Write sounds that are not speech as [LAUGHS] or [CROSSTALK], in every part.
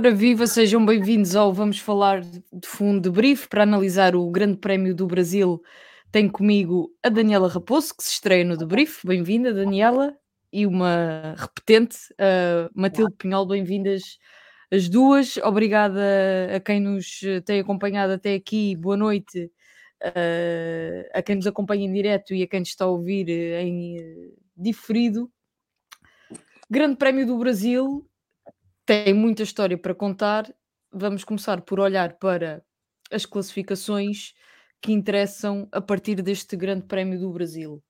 Ora viva, sejam bem-vindos ao Vamos Falar de Fundo de Brief para analisar o Grande Prémio do Brasil. Tenho comigo a Daniela Raposo, que se estreia no Debrief. Bem-vinda, Daniela. E uma repetente, Matilde Pinhol, bem-vindas as duas. Obrigada a quem nos tem acompanhado até aqui. Boa noite uh, a quem nos acompanha em direto e a quem nos está a ouvir em uh, diferido. Grande Prémio do Brasil, tem muita história para contar. Vamos começar por olhar para as classificações que interessam a partir deste Grande Prémio do Brasil.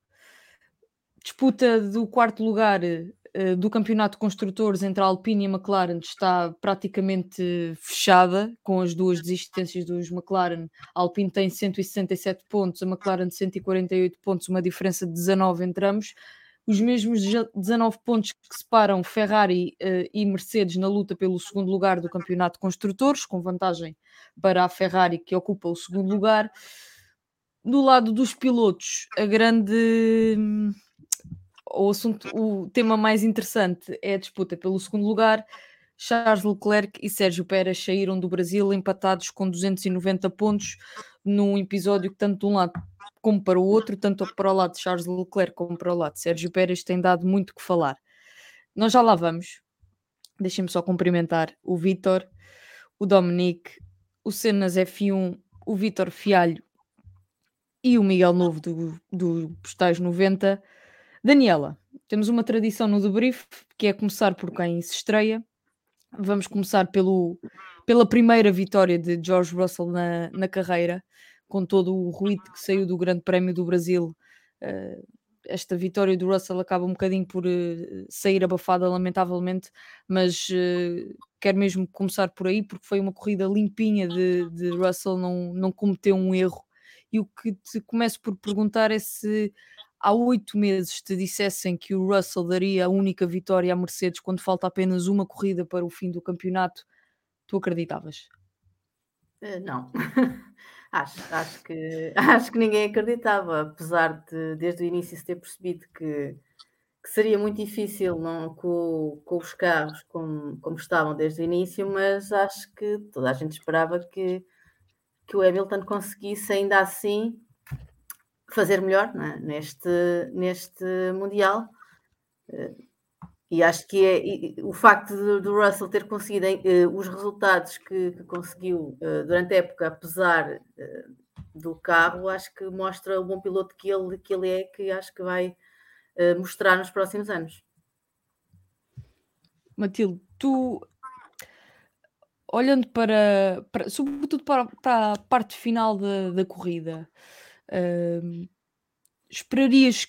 Disputa do quarto lugar uh, do Campeonato de Construtores entre a Alpine e a McLaren está praticamente fechada, com as duas desistências dos McLaren. A Alpine tem 167 pontos, a McLaren 148 pontos, uma diferença de 19 entre ambos os mesmos 19 pontos que separam Ferrari uh, e Mercedes na luta pelo segundo lugar do campeonato de construtores, com vantagem para a Ferrari que ocupa o segundo lugar. Do lado dos pilotos, a grande o assunto, o tema mais interessante é a disputa pelo segundo lugar. Charles Leclerc e Sérgio Pérez saíram do Brasil empatados com 290 pontos num episódio que tanto de um lado como para o outro, tanto para o lado de Charles Leclerc como para o lado de Sérgio Pérez, tem dado muito que falar. Nós já lá vamos. Deixem-me só cumprimentar o Vitor, o Dominique, o Cenas F1, o Vitor Fialho e o Miguel Novo do, do Postais 90. Daniela, temos uma tradição no debrief que é começar por quem se estreia. Vamos começar pelo, pela primeira vitória de George Russell na, na carreira com todo o ruído que saiu do Grande Prémio do Brasil, uh, esta vitória do Russell acaba um bocadinho por uh, sair abafada, lamentavelmente, mas uh, quero mesmo começar por aí, porque foi uma corrida limpinha de, de Russell, não, não cometeu um erro. E o que te começo por perguntar é se há oito meses te dissessem que o Russell daria a única vitória à Mercedes quando falta apenas uma corrida para o fim do campeonato, tu acreditavas? não. [LAUGHS] Acho, acho, que, [LAUGHS] acho que ninguém acreditava, apesar de desde o início se ter percebido que, que seria muito difícil não, com, com os carros como, como estavam desde o início, mas acho que toda a gente esperava que, que o Hamilton conseguisse ainda assim fazer melhor é? neste, neste Mundial. E acho que é, o facto do, Russell ter conseguido uh, os resultados que, que conseguiu uh, durante a época, apesar uh, do carro, acho que mostra o bom piloto que ele, que ele é, que acho que vai mostrar nos próximos anos. Matilde, tu olhando para, para sobretudo para, para, a parte final da, da corrida, esperarias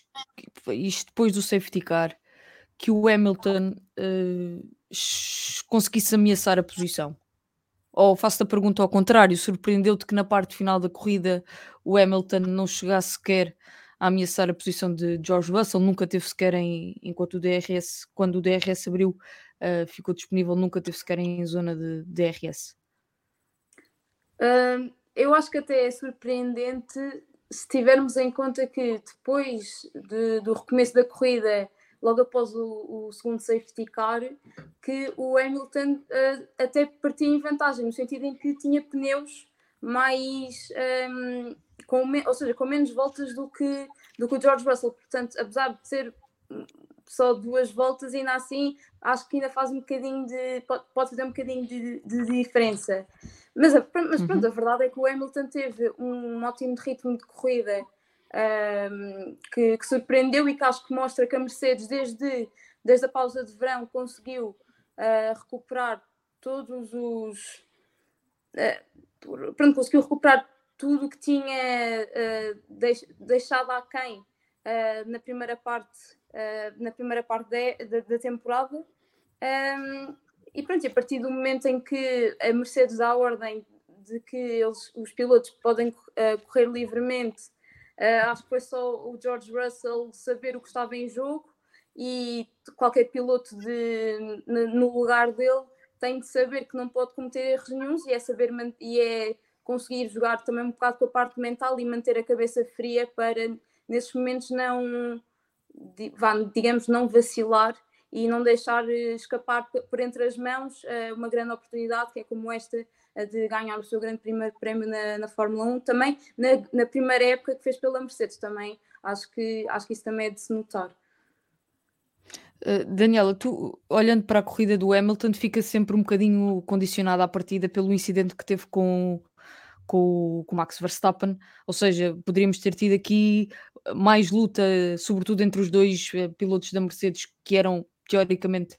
isto depois do safety car que o Hamilton uh, conseguisse ameaçar a posição? Ou faço a pergunta ao contrário: surpreendeu-te que na parte final da corrida o Hamilton não chegasse sequer a ameaçar a posição de George Russell? Nunca teve sequer em, enquanto o DRS, quando o DRS abriu, uh, ficou disponível, nunca teve sequer em zona de DRS? Uh, eu acho que até é surpreendente se tivermos em conta que depois de, do recomeço da corrida logo após o, o segundo safety car, que o Hamilton uh, até partia em vantagem, no sentido em que tinha pneus mais. Um, ehm, com, ou seja, com menos voltas do que, do que o George Russell. Portanto, apesar de ser só duas voltas, ainda assim acho que ainda faz um bocadinho de. pode, pode fazer um bocadinho de, de diferença. Mas, mas pronto, uhum. a verdade é que o Hamilton teve um ótimo ritmo de corrida um, que, que, surpreendeu e que acho que mostra que a Mercedes, desde, desde a pausa de verão, conseguiu uh, recuperar todos os. Uh, pronto, conseguiu recuperar tudo que tinha uh, deix, deixado aquém uh, na primeira parte, na primeira parte da, da, da temporada. Um, e pronto, a partir do momento em que a Mercedes dá a ordem de que eles, os pilotos podem uh, correr livremente, uh, acho que foi só o George Russell saber o que estava em jogo e qualquer piloto de, no lugar dele tem de saber que não pode cometer erros nenhums e é saber e é conseguir jogar também um bocado com a parte mental e manter a cabeça fria para nesses momentos não digamos não vacilar e não deixar eh, escapar por entre as mãos eh, uma grande oportunidade que é como esta de ganhar o seu grande primeiro prémio na, na Fórmula 1 também na, na primeira época que fez pela Mercedes também acho que acho que isso também é de se notar. Uh, Daniela, tu olhando para a corrida do Hamilton, fica sempre um bocadinho condicionada à partida pelo incidente que teve com, com, com Max Verstappen, ou seja, poderíamos ter tido aqui mais luta, sobretudo entre os dois uh, pilotos da Mercedes, que eram teoricamente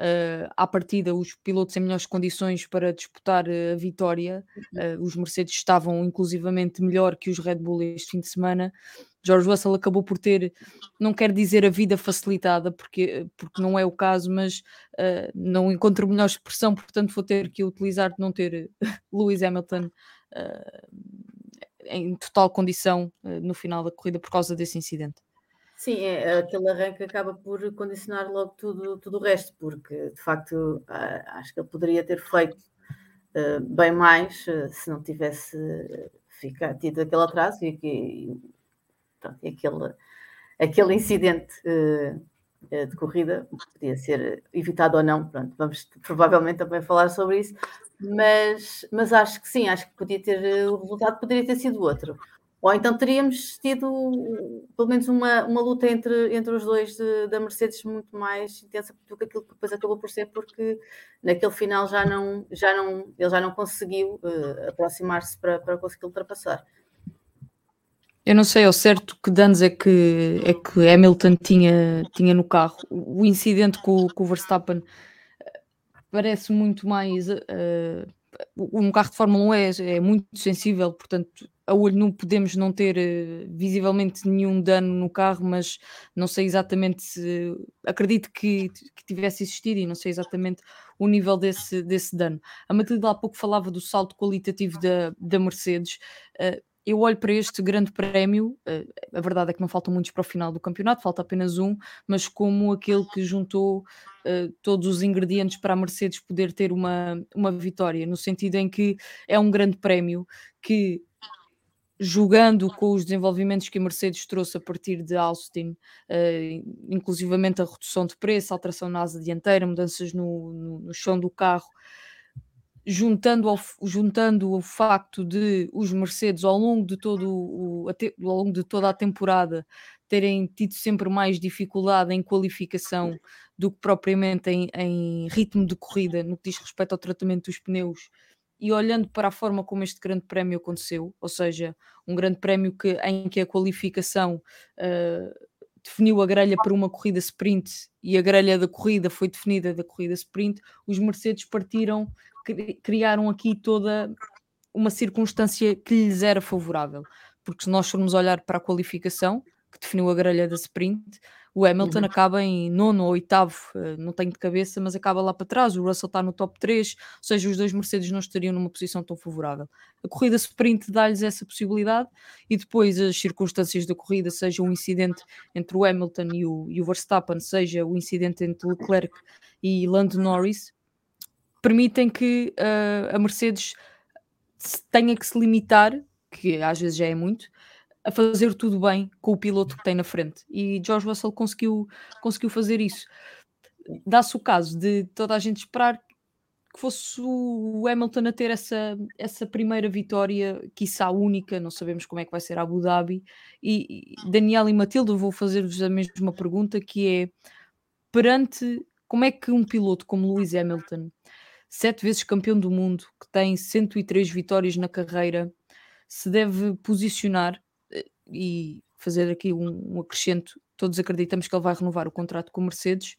uh, à partida os pilotos em melhores condições para disputar a vitória. os Mercedes estavam inclusivamente melhor que os Red Bull este fim de semana. George Russell acabou por ter, não quero dizer a vida facilitada, porque, porque não é o caso, mas uh, não encontro melhor expressão, portanto vou ter que utilizar de não ter [LAUGHS] Lewis Hamilton uh, em total condição uh, no final da corrida por causa desse incidente. Sim, é, aquele arranque acaba por condicionar logo tudo, tudo o resto, porque de facto acho que ele poderia ter feito bem mais se não tivesse ficado, tido aquele atraso e que pronto, aquele, aquele incidente de corrida podia ser evitado ou não. Pronto, vamos provavelmente também falar sobre isso, mas, mas acho que sim, acho que podia ter, o resultado poderia ter sido outro. Ou então teríamos tido pelo menos uma, uma luta entre, entre os dois de, da Mercedes muito mais intensa do que aquilo que depois acabou por ser, porque naquele final já não, já não, ele já não conseguiu uh, aproximar-se para, para conseguir ultrapassar. Eu não sei ao certo que danos é que, é que Hamilton tinha, tinha no carro. O incidente com, com o Verstappen eh, parece muito mais. Uh, um carro de Fórmula 1 é, é, muito sensível, portanto, a olho nu podemos não ter uh, visivelmente nenhum dano no carro, mas não sei exatamente se. Acredito que, que tivesse existido e não sei exatamente o nível desse, desse dano. A Matilde há pouco falava do salto qualitativo da, da Mercedes. Uh, eu olho para este grande prémio, eh, a verdade é que não faltam muitos para o final do campeonato, falta apenas um, mas como aquele que juntou uh, todos os ingredientes para a Mercedes poder ter uma, uma vitória, no sentido em que é um grande prémio que jogando com os desenvolvimentos que a Mercedes trouxe a partir de Austin, uh, inclusivamente a redução de preço, alteração na asa dianteira, mudanças no, no, no chão do carro, juntando ao, juntando o facto de os Mercedes ao longo de todo o, ao longo de toda a temporada terem tido sempre mais dificuldade em qualificação do que propriamente em, em, ritmo de corrida no que diz respeito ao tratamento dos pneus e olhando para a forma como este grande prémio aconteceu, ou seja, um grande prémio que, em que a qualificação uh, definiu a grelha para uma corrida sprint e a grelha da corrida foi definida da corrida sprint, os Mercedes partiram criaram aqui toda uma circunstância que lhes era favorável. Porque se nós formos olhar para a qualificação, que definiu a grelha da sprint, o Hamilton uhum. acaba em nono ou oitavo, eh, não tenho de cabeça, mas acaba lá para trás. O Russell está no top 3, ou seja, os dois Mercedes não estariam numa posição tão favorável. A corrida sprint dá-lhes essa possibilidade e depois as circunstâncias da corrida, seja um incidente entre o Hamilton e o, e o Verstappen, seja o incidente entre Leclerc e Lando Norris, permitem que uh, a Mercedes tenha que se limitar, que às vezes já é muito, a fazer tudo bem com o piloto que tem na frente. E George Russell conseguiu, conseguiu fazer isso. Dá-se o caso de toda a gente esperar que fosse o Hamilton a ter essa, essa primeira vitória, quiçá única, não sabemos como é que vai ser a Abu Dhabi. E, Daniel e Matilde, vou fazer-vos a mesma pergunta, que é perante como é que um piloto como Lewis Hamilton sete vezes campeão do mundo, que tem 103 vitórias na carreira, se deve posicionar e fazer aqui um, um acrescento. Todos acreditamos que ele vai renovar o contrato com a Mercedes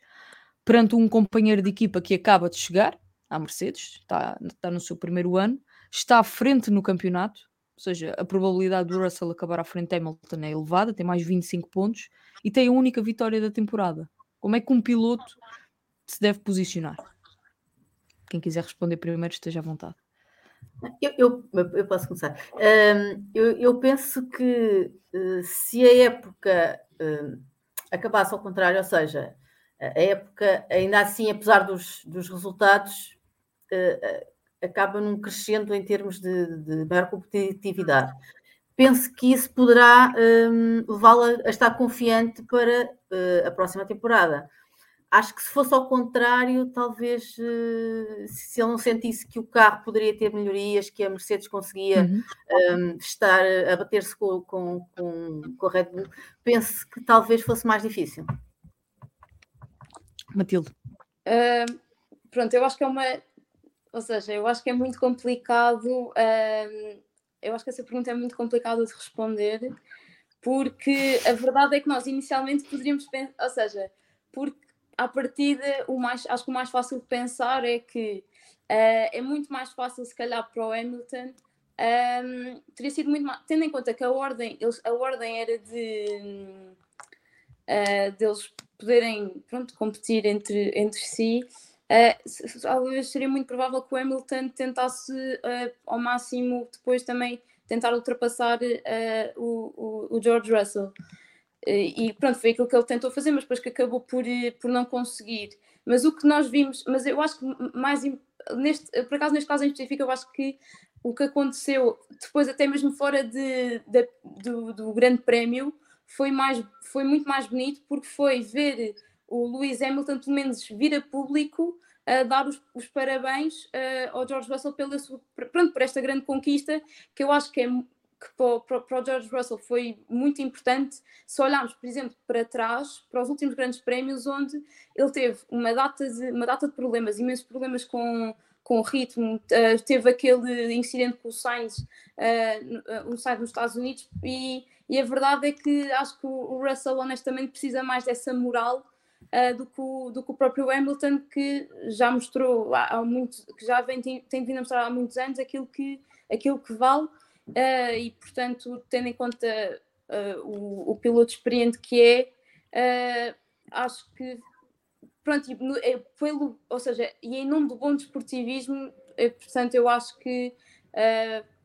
perante um companheiro de equipa que acaba de chegar à Mercedes, está, está no seu primeiro ano, está à frente no campeonato, ou seja, a probabilidade do Russell acabar à frente de Hamilton é elevada, tem mais 25 pontos e tem a única vitória da temporada. Como é que um piloto se deve posicionar? Quem quiser responder primeiro, esteja à vontade. Eu, eu, eu posso começar. Um, eu, eu, penso que uh, se a época uh, acabasse ao contrário, ou seja, a época, ainda assim, apesar dos, dos resultados, uh, acaba num crescendo em termos de, de maior competitividade. Penso que isso poderá um, levá-la a estar confiante para a próxima temporada acho que se fosse ao contrário, talvez uh, se ele não sentisse que o carro poderia ter melhorias, que a Mercedes conseguia uhum. um, estar a bater-se com, com, com, com a Red Bull, penso que talvez fosse mais difícil. Matilde. Uh, pronto, eu acho que é uma. Ou seja, eu acho que é muito complicado. Uh, eu acho que essa pergunta é muito complicada de responder, porque a verdade é que nós inicialmente poderíamos pensar. Ou seja, porque à partida, o mais, acho que o mais fácil de pensar é que uh, é muito mais fácil, se calhar, para o Hamilton. Um, teria sido muito mais, tendo em conta que a ordem, eles, a ordem era de uh, deles poderem pronto, competir entre, entre si, uh, seria muito provável que o Hamilton tentasse uh, ao máximo depois também tentar ultrapassar uh, o, o, o George Russell. E pronto, foi aquilo que ele tentou fazer, mas depois que acabou por, eh, por não conseguir. Mas o que nós vimos, mas eu acho que mais neste, por acaso neste caso em específico, eu acho que o que aconteceu depois, até mesmo fora de, de do, do, Grande Prémio, foi, mais, foi muito mais bonito porque foi ver o Lewis Hamilton, pelo menos, vir a público a dar os, os parabéns uh, ao George Russell pela sua, pronto, por esta grande conquista, que eu acho que é que para, o George Russell foi muito importante se olharmos, por exemplo, para trás, para os últimos grandes prémios, onde ele teve uma data de, uma data de problemas, imensos problemas com, com o ritmo, uh, teve aquele incidente com o Sainz, uh, o Sainz nos Estados Unidos, e, e, a verdade é que acho que o Russell, honestamente, precisa mais dessa moral uh, do, que o, do que o próprio Hamilton, que já mostrou há, há muito, que já vem, tem, tem vindo a mostrar há muitos anos aquilo que, aquilo que vale. Uh, e, portanto, tendo em conta uh, o, o, piloto experiente que é, uh, acho que, pronto, é, pelo, ou seja, e em nome do bom desportivismo, é, portanto, eu acho que,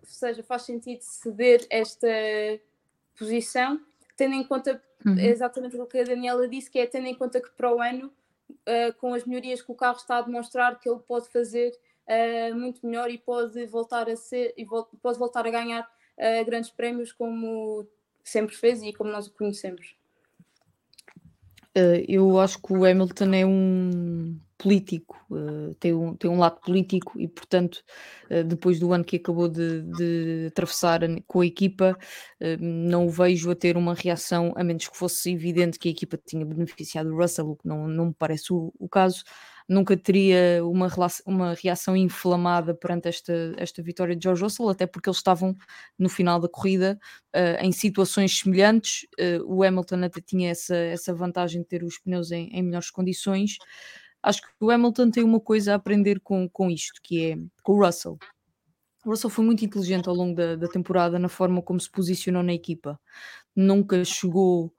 seja, faz sentido ceder esta posição, tendo em conta uhum. exatamente o que a Daniela disse, que é tendo em conta que para o ano, com as melhorias que o carro está a demonstrar, que ele pode fazer uh, muito melhor e pode voltar a ser e pode voltar a ganhar uh, grandes prémios como sempre fez e como nós o conhecemos. Uh, eu acho que o Hamilton é um político, tem, um, tem um lado político e, portanto, depois do ano que acabou de, de atravessar com a equipa, não o vejo a ter uma reação, a menos que fosse evidente que a equipa tinha beneficiado do Russell, o que não, não me parece o, o caso nunca teria uma, uma reação inflamada perante esta, esta vitória de George Russell, até porque eles estavam no final da corrida uh, em situações semelhantes. Uh, o Hamilton até tinha essa, essa vantagem de ter os pneus em, em melhores condições. Acho que o Hamilton tem uma coisa a aprender com, com isto, que é com o Russell. O Russell foi muito inteligente ao longo da, da temporada na forma como se posicionou na equipa. Nunca chegou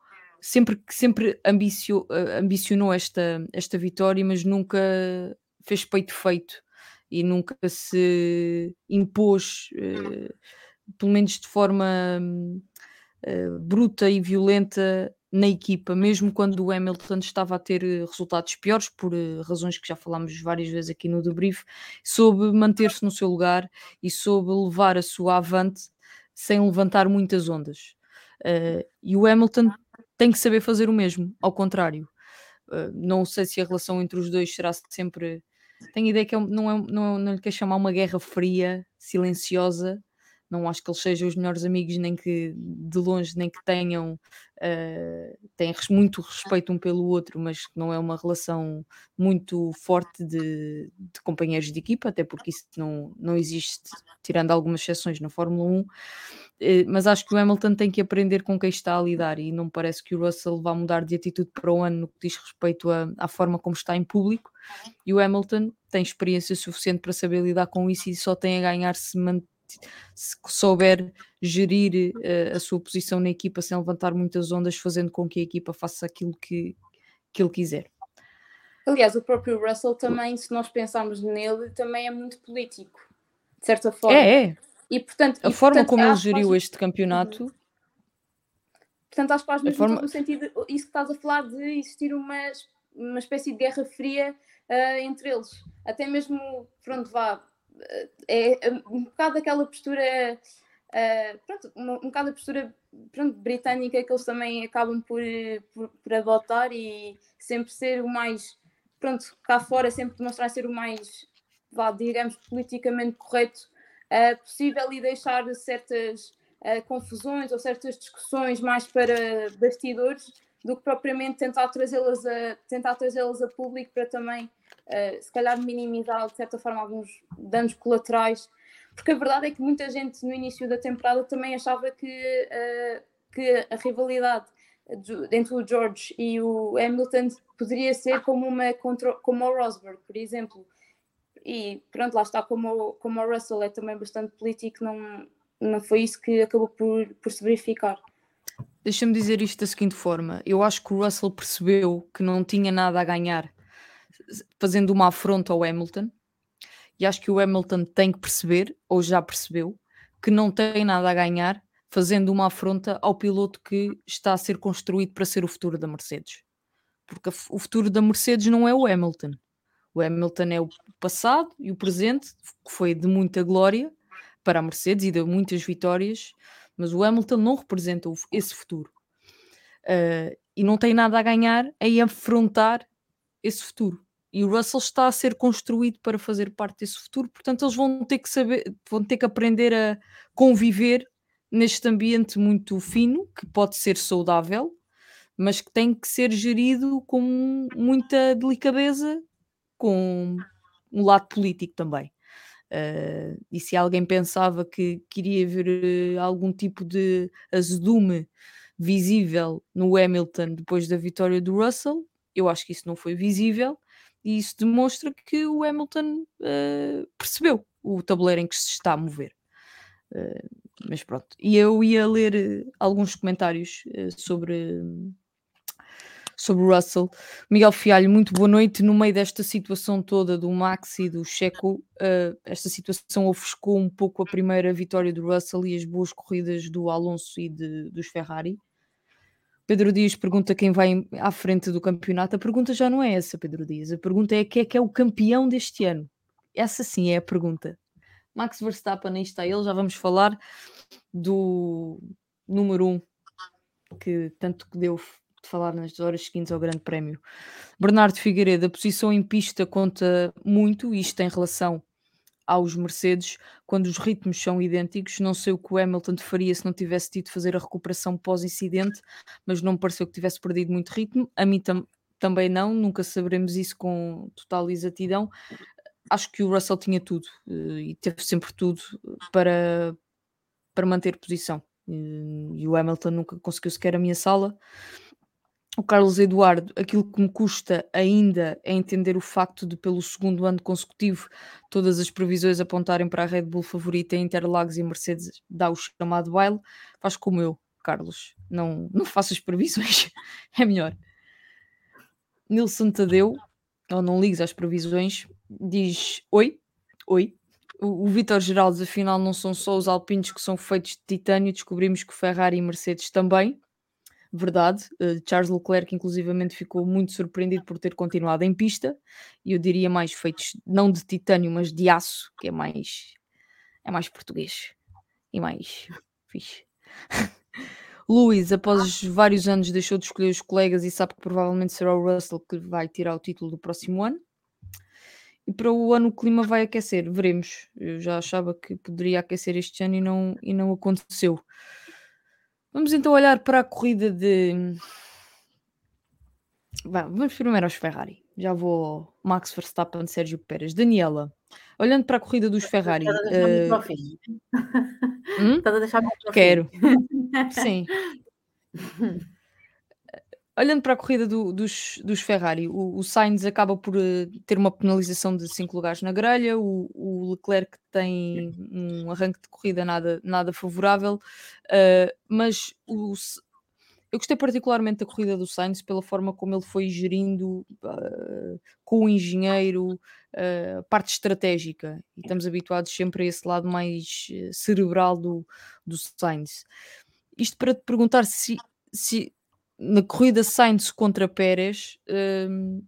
sempre, sempre ambicio, eh, ambicionou esta, esta vitória, mas nunca fez peito feito e nunca se impôs, uh, pelo menos de forma uh, bruta e violenta na equipa, mesmo quando o Hamilton estava a ter resultados piores, por razões que já falámos várias vezes aqui no debrief, soube manter-se no seu lugar e soube levar a sua avante sem levantar muitas ondas. Uh, e o Hamilton tem que saber fazer o mesmo, ao contrário. Uh, não sei se a relação entre os dois será sempre. Tenho ideia que é, não, é, não, não lhe quer chamar uma guerra fria, silenciosa. Não acho que eles sejam os melhores amigos, nem que de longe, nem que tenham uh, têm muito respeito um pelo outro, mas não é uma relação muito forte de, de companheiros de equipa, até porque isso não, não existe, tirando algumas exceções na Fórmula 1. Eh, mas acho que o Hamilton tem que aprender com quem está a lidar e não me parece que o Russell vá mudar de atitude para o ano no que diz respeito a, à forma como está em público e o Hamilton tem experiência suficiente para saber lidar com isso e só tem a ganhar se, se souber gerir uh, a sua posição na equipa sem levantar muitas ondas, fazendo com que a equipa faça aquilo que, que ele quiser. Aliás, o próprio Russell também, se nós pensarmos nele, também é muito político, de certa forma. É, é. E, portanto, a e, forma portanto, como ele geriu faz- este campeonato. Portanto, acho que faz mesmo forma- sentido, isso que estás a falar, de existir uma, uma espécie de guerra fria ah, entre eles. Até mesmo, pronto, vá, é um bocado aquela postura, ah, pronto, um bocado a postura pronto, britânica que eles também acabam por, por, por adotar e sempre ser o mais, pronto, cá fora, sempre demonstrar ser o mais, vá, digamos, politicamente correto ah, possível e deixar certas uh, confusões ou certas discussões mais para bastidores do que propriamente tentar trazê-las a, tentar trazê-las a público para também, uh, se calhar, minimizar de certa forma alguns danos colaterais. Porque a verdade é que muita gente no início da temporada também achava que, uh, que a rivalidade entre o George e o Hamilton poderia ser como uma como o Rosberg, por exemplo. E pronto, lá está, como, como o Russell é também bastante político, não, não foi isso que acabou por, por se verificar. Deixa-me dizer isto da seguinte forma: eu acho que o Russell percebeu que não tinha nada a ganhar fazendo uma afronta ao Hamilton, e acho que o Hamilton tem que perceber, ou já percebeu, que não tem nada a ganhar fazendo uma afronta ao piloto que está a ser construído para ser o futuro da Mercedes. Porque o futuro da Mercedes não é o Hamilton. O Hamilton é o passado e o presente, que foi de muita glória para a Mercedes e de muitas vitórias, mas o Hamilton não representa esse futuro. Uh, e não tem nada a ganhar em afrontar esse futuro. E o Russell está a ser construído para fazer parte desse futuro, portanto, eles vão ter que saber, vão ter que aprender a conviver neste ambiente muito fino, que pode ser saudável, mas que tem que ser gerido com muita delicadeza, com um lado político também. Uh, e se alguém pensava que queria ver eh, algum tipo de azedume visível no Hamilton depois da vitória do Russell, eu acho que isso não foi visível e isso demonstra que o Hamilton uh, percebeu o tabuleiro em que se está a mover. Uh, mas pronto, e eu ia ler alguns comentários sobre, sobre o Russell. Miguel Fialho, muito boa noite. No meio desta situação toda do Max e do Checo, uh, esta situação ofuscou um pouco a primeira vitória do Russell e as boas corridas do Alonso e de, dos Ferrari. Pedro Dias pergunta quem vai à frente do campeonato. A pergunta já não é essa, Pedro Dias. A pergunta é quem é que é o campeão deste ano. Essa sim é a pergunta. Max Verstappen, aí está ele. Já vamos falar do número 1, um, que tanto que deu de falar nas horas seguintes ao Grande Prémio. Bernardo Figueiredo, a posição em pista conta muito, isto em relação aos Mercedes, quando os ritmos são idênticos. Não sei o que o Hamilton faria se não tivesse tido de fazer a recuperação pós-incidente, mas não me pareceu que tivesse perdido muito ritmo. A mim tam também não, nunca saberemos isso com total exatidão. Acho que o Russell tinha tudo uh, e teve sempre tudo para, para manter posição. E o Hamilton nunca conseguiu sequer ameaçá-la o Carlos Eduardo, aquilo que me custa ainda é entender o facto de, pelo segundo ano consecutivo, todas as previsões apontarem para a Red Bull favorita em Interlagos e Mercedes dá o chamado baile. Faz como eu, Carlos. Não, não faças previsões, [LAUGHS] é melhor. Nilson Tadeu, ou não ligues às previsões, diz: Oi, oi. O, o Vitor Geraldes, afinal, não são só os alpinos que são feitos de titânio, descobrimos que Ferrari e Mercedes também verdade. Uh, Charles Leclerc, inclusivamente, ficou muito surpreendido por ter continuado em pista, e eu diria mais feitos não de titânio, mas de aço, que é mais é mais português e mais fixe. [LAUGHS] Luís, após vários anos, deixou de escolher os colegas e sabe que provavelmente será o Russell que vai tirar o título do próximo ano. E para o ano o clima vai aquecer, veremos. Eu já achava que poderia aquecer este ano e não, e não aconteceu. Vamos então olhar para a corrida de. vamos primeiro aos Ferrari. Já vou Max Verstappen, Sérgio Pérez. Daniela, olhando para a corrida dos Ferrari. Estás a deixar uh... para o fim. Hum? Estás a deixar para o Quero. fim. [LAUGHS] Sim. [LAUGHS] Olhando para a corrida do, dos, dos Ferrari, o, o Sainz acaba por uh, ter uma penalização de 5 lugares na grelha, o, o, Leclerc tem um arranque de corrida nada, nada favorável, uh, mas o, eu gostei particularmente da corrida do Sainz pela forma como ele foi gerindo uh, com o engenheiro uh, a parte estratégica. E estamos habituados sempre a esse lado mais uh, cerebral do, do Sainz. Isto para te perguntar se, se na corrida Sainz contra Pérez, hum,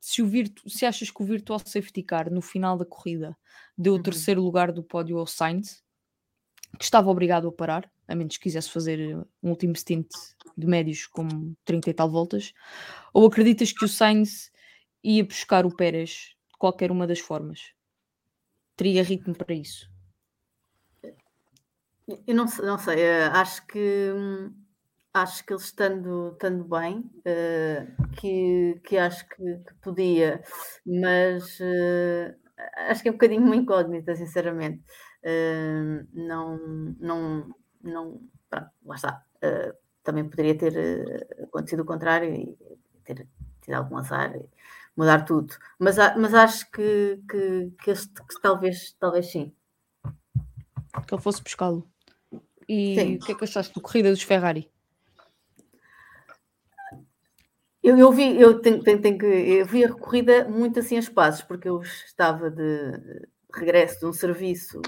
se, o virtu, se achas que o Virtual Safety Car no final da corrida deu o uhum. terceiro lugar do pódio ao Sainz, que estava obrigado a parar, a menos que quisesse fazer um último stint de médios com 30 e tal voltas, ou acreditas que o Sainz ia buscar o Pérez de qualquer uma das formas? Teria ritmo para isso? Eu não, não sei, eh, acho que acho que ele estando, estando bem, uh, que, que acho que, que podia, mas uh, acho que é um bocadinho uma incógnita, sinceramente. Uh, não, não, não, pronto, lá está também poderia ter acontecido o contrário e ter tido algum azar e mudar tudo. Mas, mas acho que, que, que, este, que talvez, talvez sim. Que ele fosse buscá-lo. E sim. o que é que achaste da corrida dos Ferrari? Eu, eu vi, eu tenho, tenho, tenho que, eu vi a corrida muito assim a espaços, porque eu estava de regresso de um serviço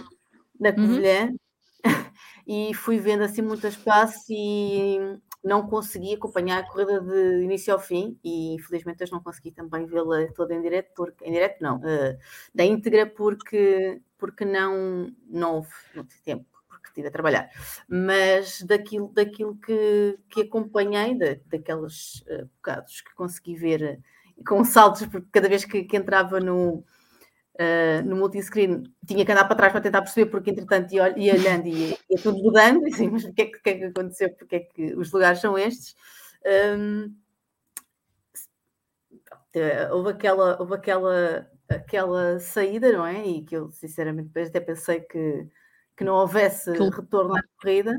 na uhum. Covilhã uhum [LAUGHS] e fui vendo assim muito espaço e não consegui acompanhar a corrida de início ao fim e infelizmente hoje não consegui também vê-la toda em direto, porque, em direto não, uh, da íntegra porque, porque não, não houve não tempo, porque estive a trabalhar, mas daquilo, daquilo que, que acompanhei, da, daqueles uh, bocados que consegui ver uh, com saltos, porque cada vez que, que entrava no, uh, no multiscreen tinha que andar para trás para tentar perceber, porque entretanto ia, ia olhando e ia tudo mudando, [LAUGHS] e assim, mas o que, é que, que, é que aconteceu, porque é que os lugares são estes. Um, houve aquela, houve aquela, aquela saída, não é? E que eu sinceramente depois até pensei que, que não houvesse que... retorno à corrida.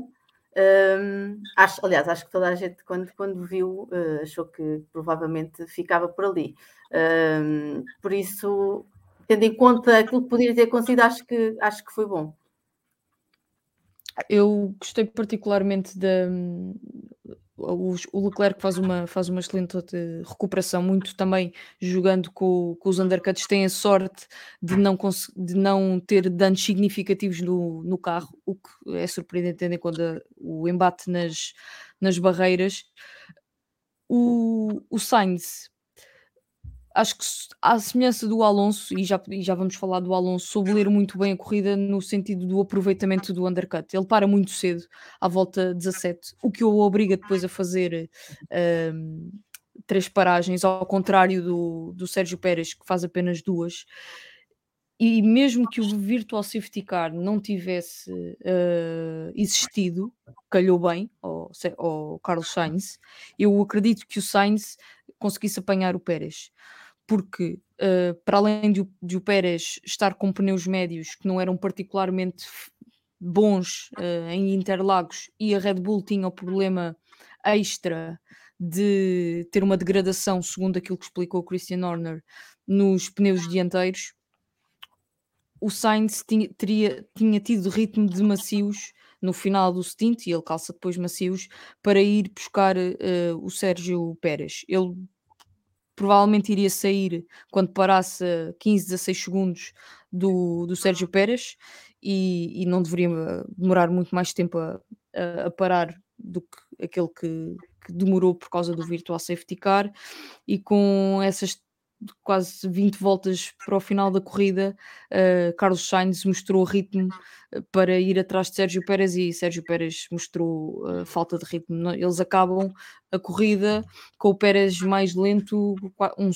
Um, acho, aliás, acho que toda a gente, quando, quando viu, uh, achou que provavelmente ficava por ali. Um, por isso, tendo em conta aquilo que poderia ter acontecido, acho que, acho que foi bom. Eu gostei particularmente da. O, Leclerc faz uma, faz uma excelente recuperação, muito também jogando com, com os undercuts. Tem a sorte de não, de não ter danos significativos no, no carro, o que é surpreendente, tendo em conta o embate nas, nas barreiras. O, o Sainz acho que à semelhança do Alonso, e já, e já vamos falar do Alonso, soube ler muito bem a corrida no sentido do aproveitamento do undercut. Ele para muito cedo, à volta 17, o que o obriga depois a fazer um, três paragens, ao contrário do, do Sérgio Pérez, que faz apenas duas. E mesmo que o Virtual Safety Car não tivesse uh, existido, calhou bem ao, ao Carlos Sainz, eu acredito que o Sainz conseguisse apanhar o Pérez porque uh, para além de, de, o Pérez estar com pneus médios que não eram particularmente bons uh, em Interlagos e a Red Bull tinha o problema extra de ter uma degradação, segundo aquilo que explicou o Christian Horner, nos pneus dianteiros, o Sainz tinha, teria, tinha tido ritmo de macios no final do stint, e ele calça depois macios, para ir buscar uh, o Sérgio Pérez. Ele provavelmente iria sair quando parasse 15, 16 segundos do, do Sérgio Pérez e, e não deveria demorar muito mais tempo a, a, a parar do que aquele que, que, demorou por causa do Virtual Safety Car. E com essas quase 20 voltas para o final da corrida, uh, Carlos Sainz mostrou ritmo eh, para ir atrás de Sérgio Pérez e Sérgio Pérez mostrou uh, falta de ritmo. Eles acabam a corrida com o Pérez mais lento, um,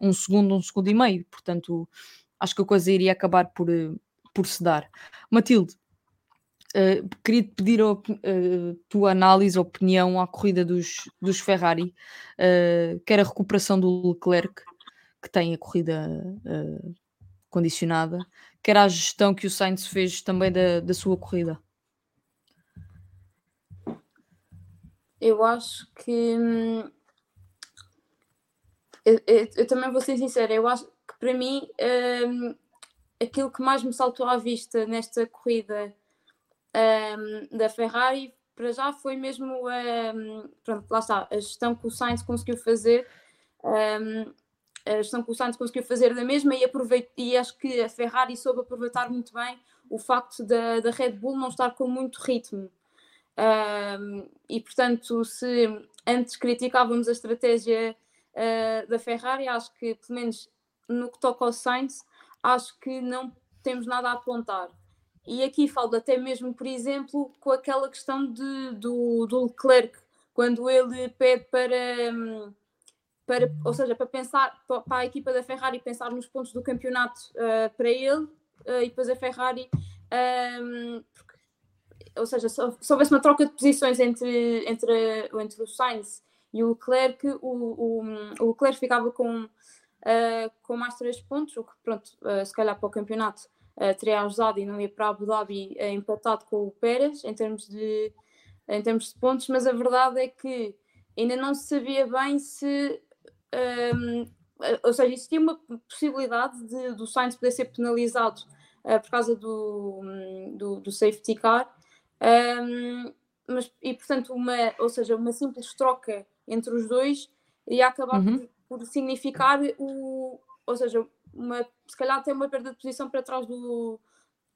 um segundo, um segundo e meio. Portanto, acho que a coisa iria acabar por, por se dar. Matilde, Uh, queria te pedir a uh, tua análise, opinião à corrida dos, dos Ferrari, uh, quer a recuperação do Leclerc, que tem a corrida uh, condicionada, quer a gestão que o Sainz fez também da, da sua corrida? Eu acho que hum, eu, eu, eu, também vou ser sincera, eu acho que para mim hum, aquilo que mais me saltou à vista nesta corrida hum, da Ferrari para já foi mesmo um, pronto, lá está, a gestão que o Sainz conseguiu fazer. Um, a gestão que o Sainz conseguiu fazer da mesma e, aproveito, e acho que a Ferrari soube aproveitar muito bem o facto da, da Red Bull não estar com muito ritmo. Um, e portanto, se antes criticávamos a estratégia uh, da Ferrari, acho que pelo menos no que toca ao Sainz, acho que não temos nada a apontar. E aqui falo até mesmo, por exemplo, com aquela questão de, do, do Leclerc, quando ele pede para, hum, para, ou seja, para pensar para a equipa da Ferrari pensar nos pontos do campeonato uh, para ele uh, e depois a Ferrari, um, porque, ou seja, se, se houvesse uma troca de posições entre, entre, entre o Sainz e o Leclerc, o, o, o Leclerc ficava com, uh, com mais três pontos, o que pronto, se calhar para o campeonato teria ajudado e não ia para Abu Dhabi empatado com o Pérez em termos, de, em termos de pontos, mas a verdade é que ainda não se sabia bem se. Um, ou seja, existia uma possibilidade de, do Sainz poder ser penalizado uh, por causa do, do, do safety car, um, mas, e portanto, uma, ou seja, uma simples troca entre os dois ia acabar uhum. por, por significar o, ou seja, uma, se calhar até uma perda de posição para trás do,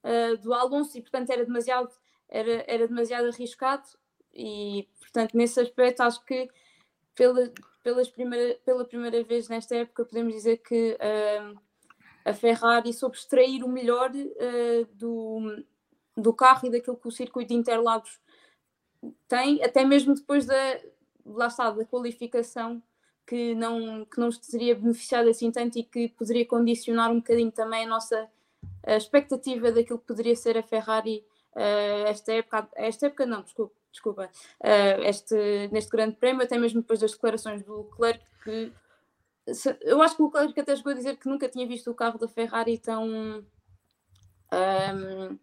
uh, do Alonso e portanto era demasiado, era, era demasiado arriscado e portanto nesse aspecto acho que pela, pelas primeira, pela primeira vez nesta época podemos dizer que uh, a Ferrari soube extrair o melhor uh, do, do carro e daquilo que o circuito de Interlagos tem, até mesmo depois da, lá está, da qualificação que não, que não teria beneficiado assim tanto e que poderia condicionar um bocadinho também a nossa a expectativa daquilo que poderia ser a Ferrari uh, esta época, esta época não, desculpa, desculpa uh, este, neste grande prémio, até mesmo depois das declarações do Leclerc, que se, eu acho que o Leclerc até chegou a dizer que nunca tinha visto o carro da Ferrari tão um, ehm,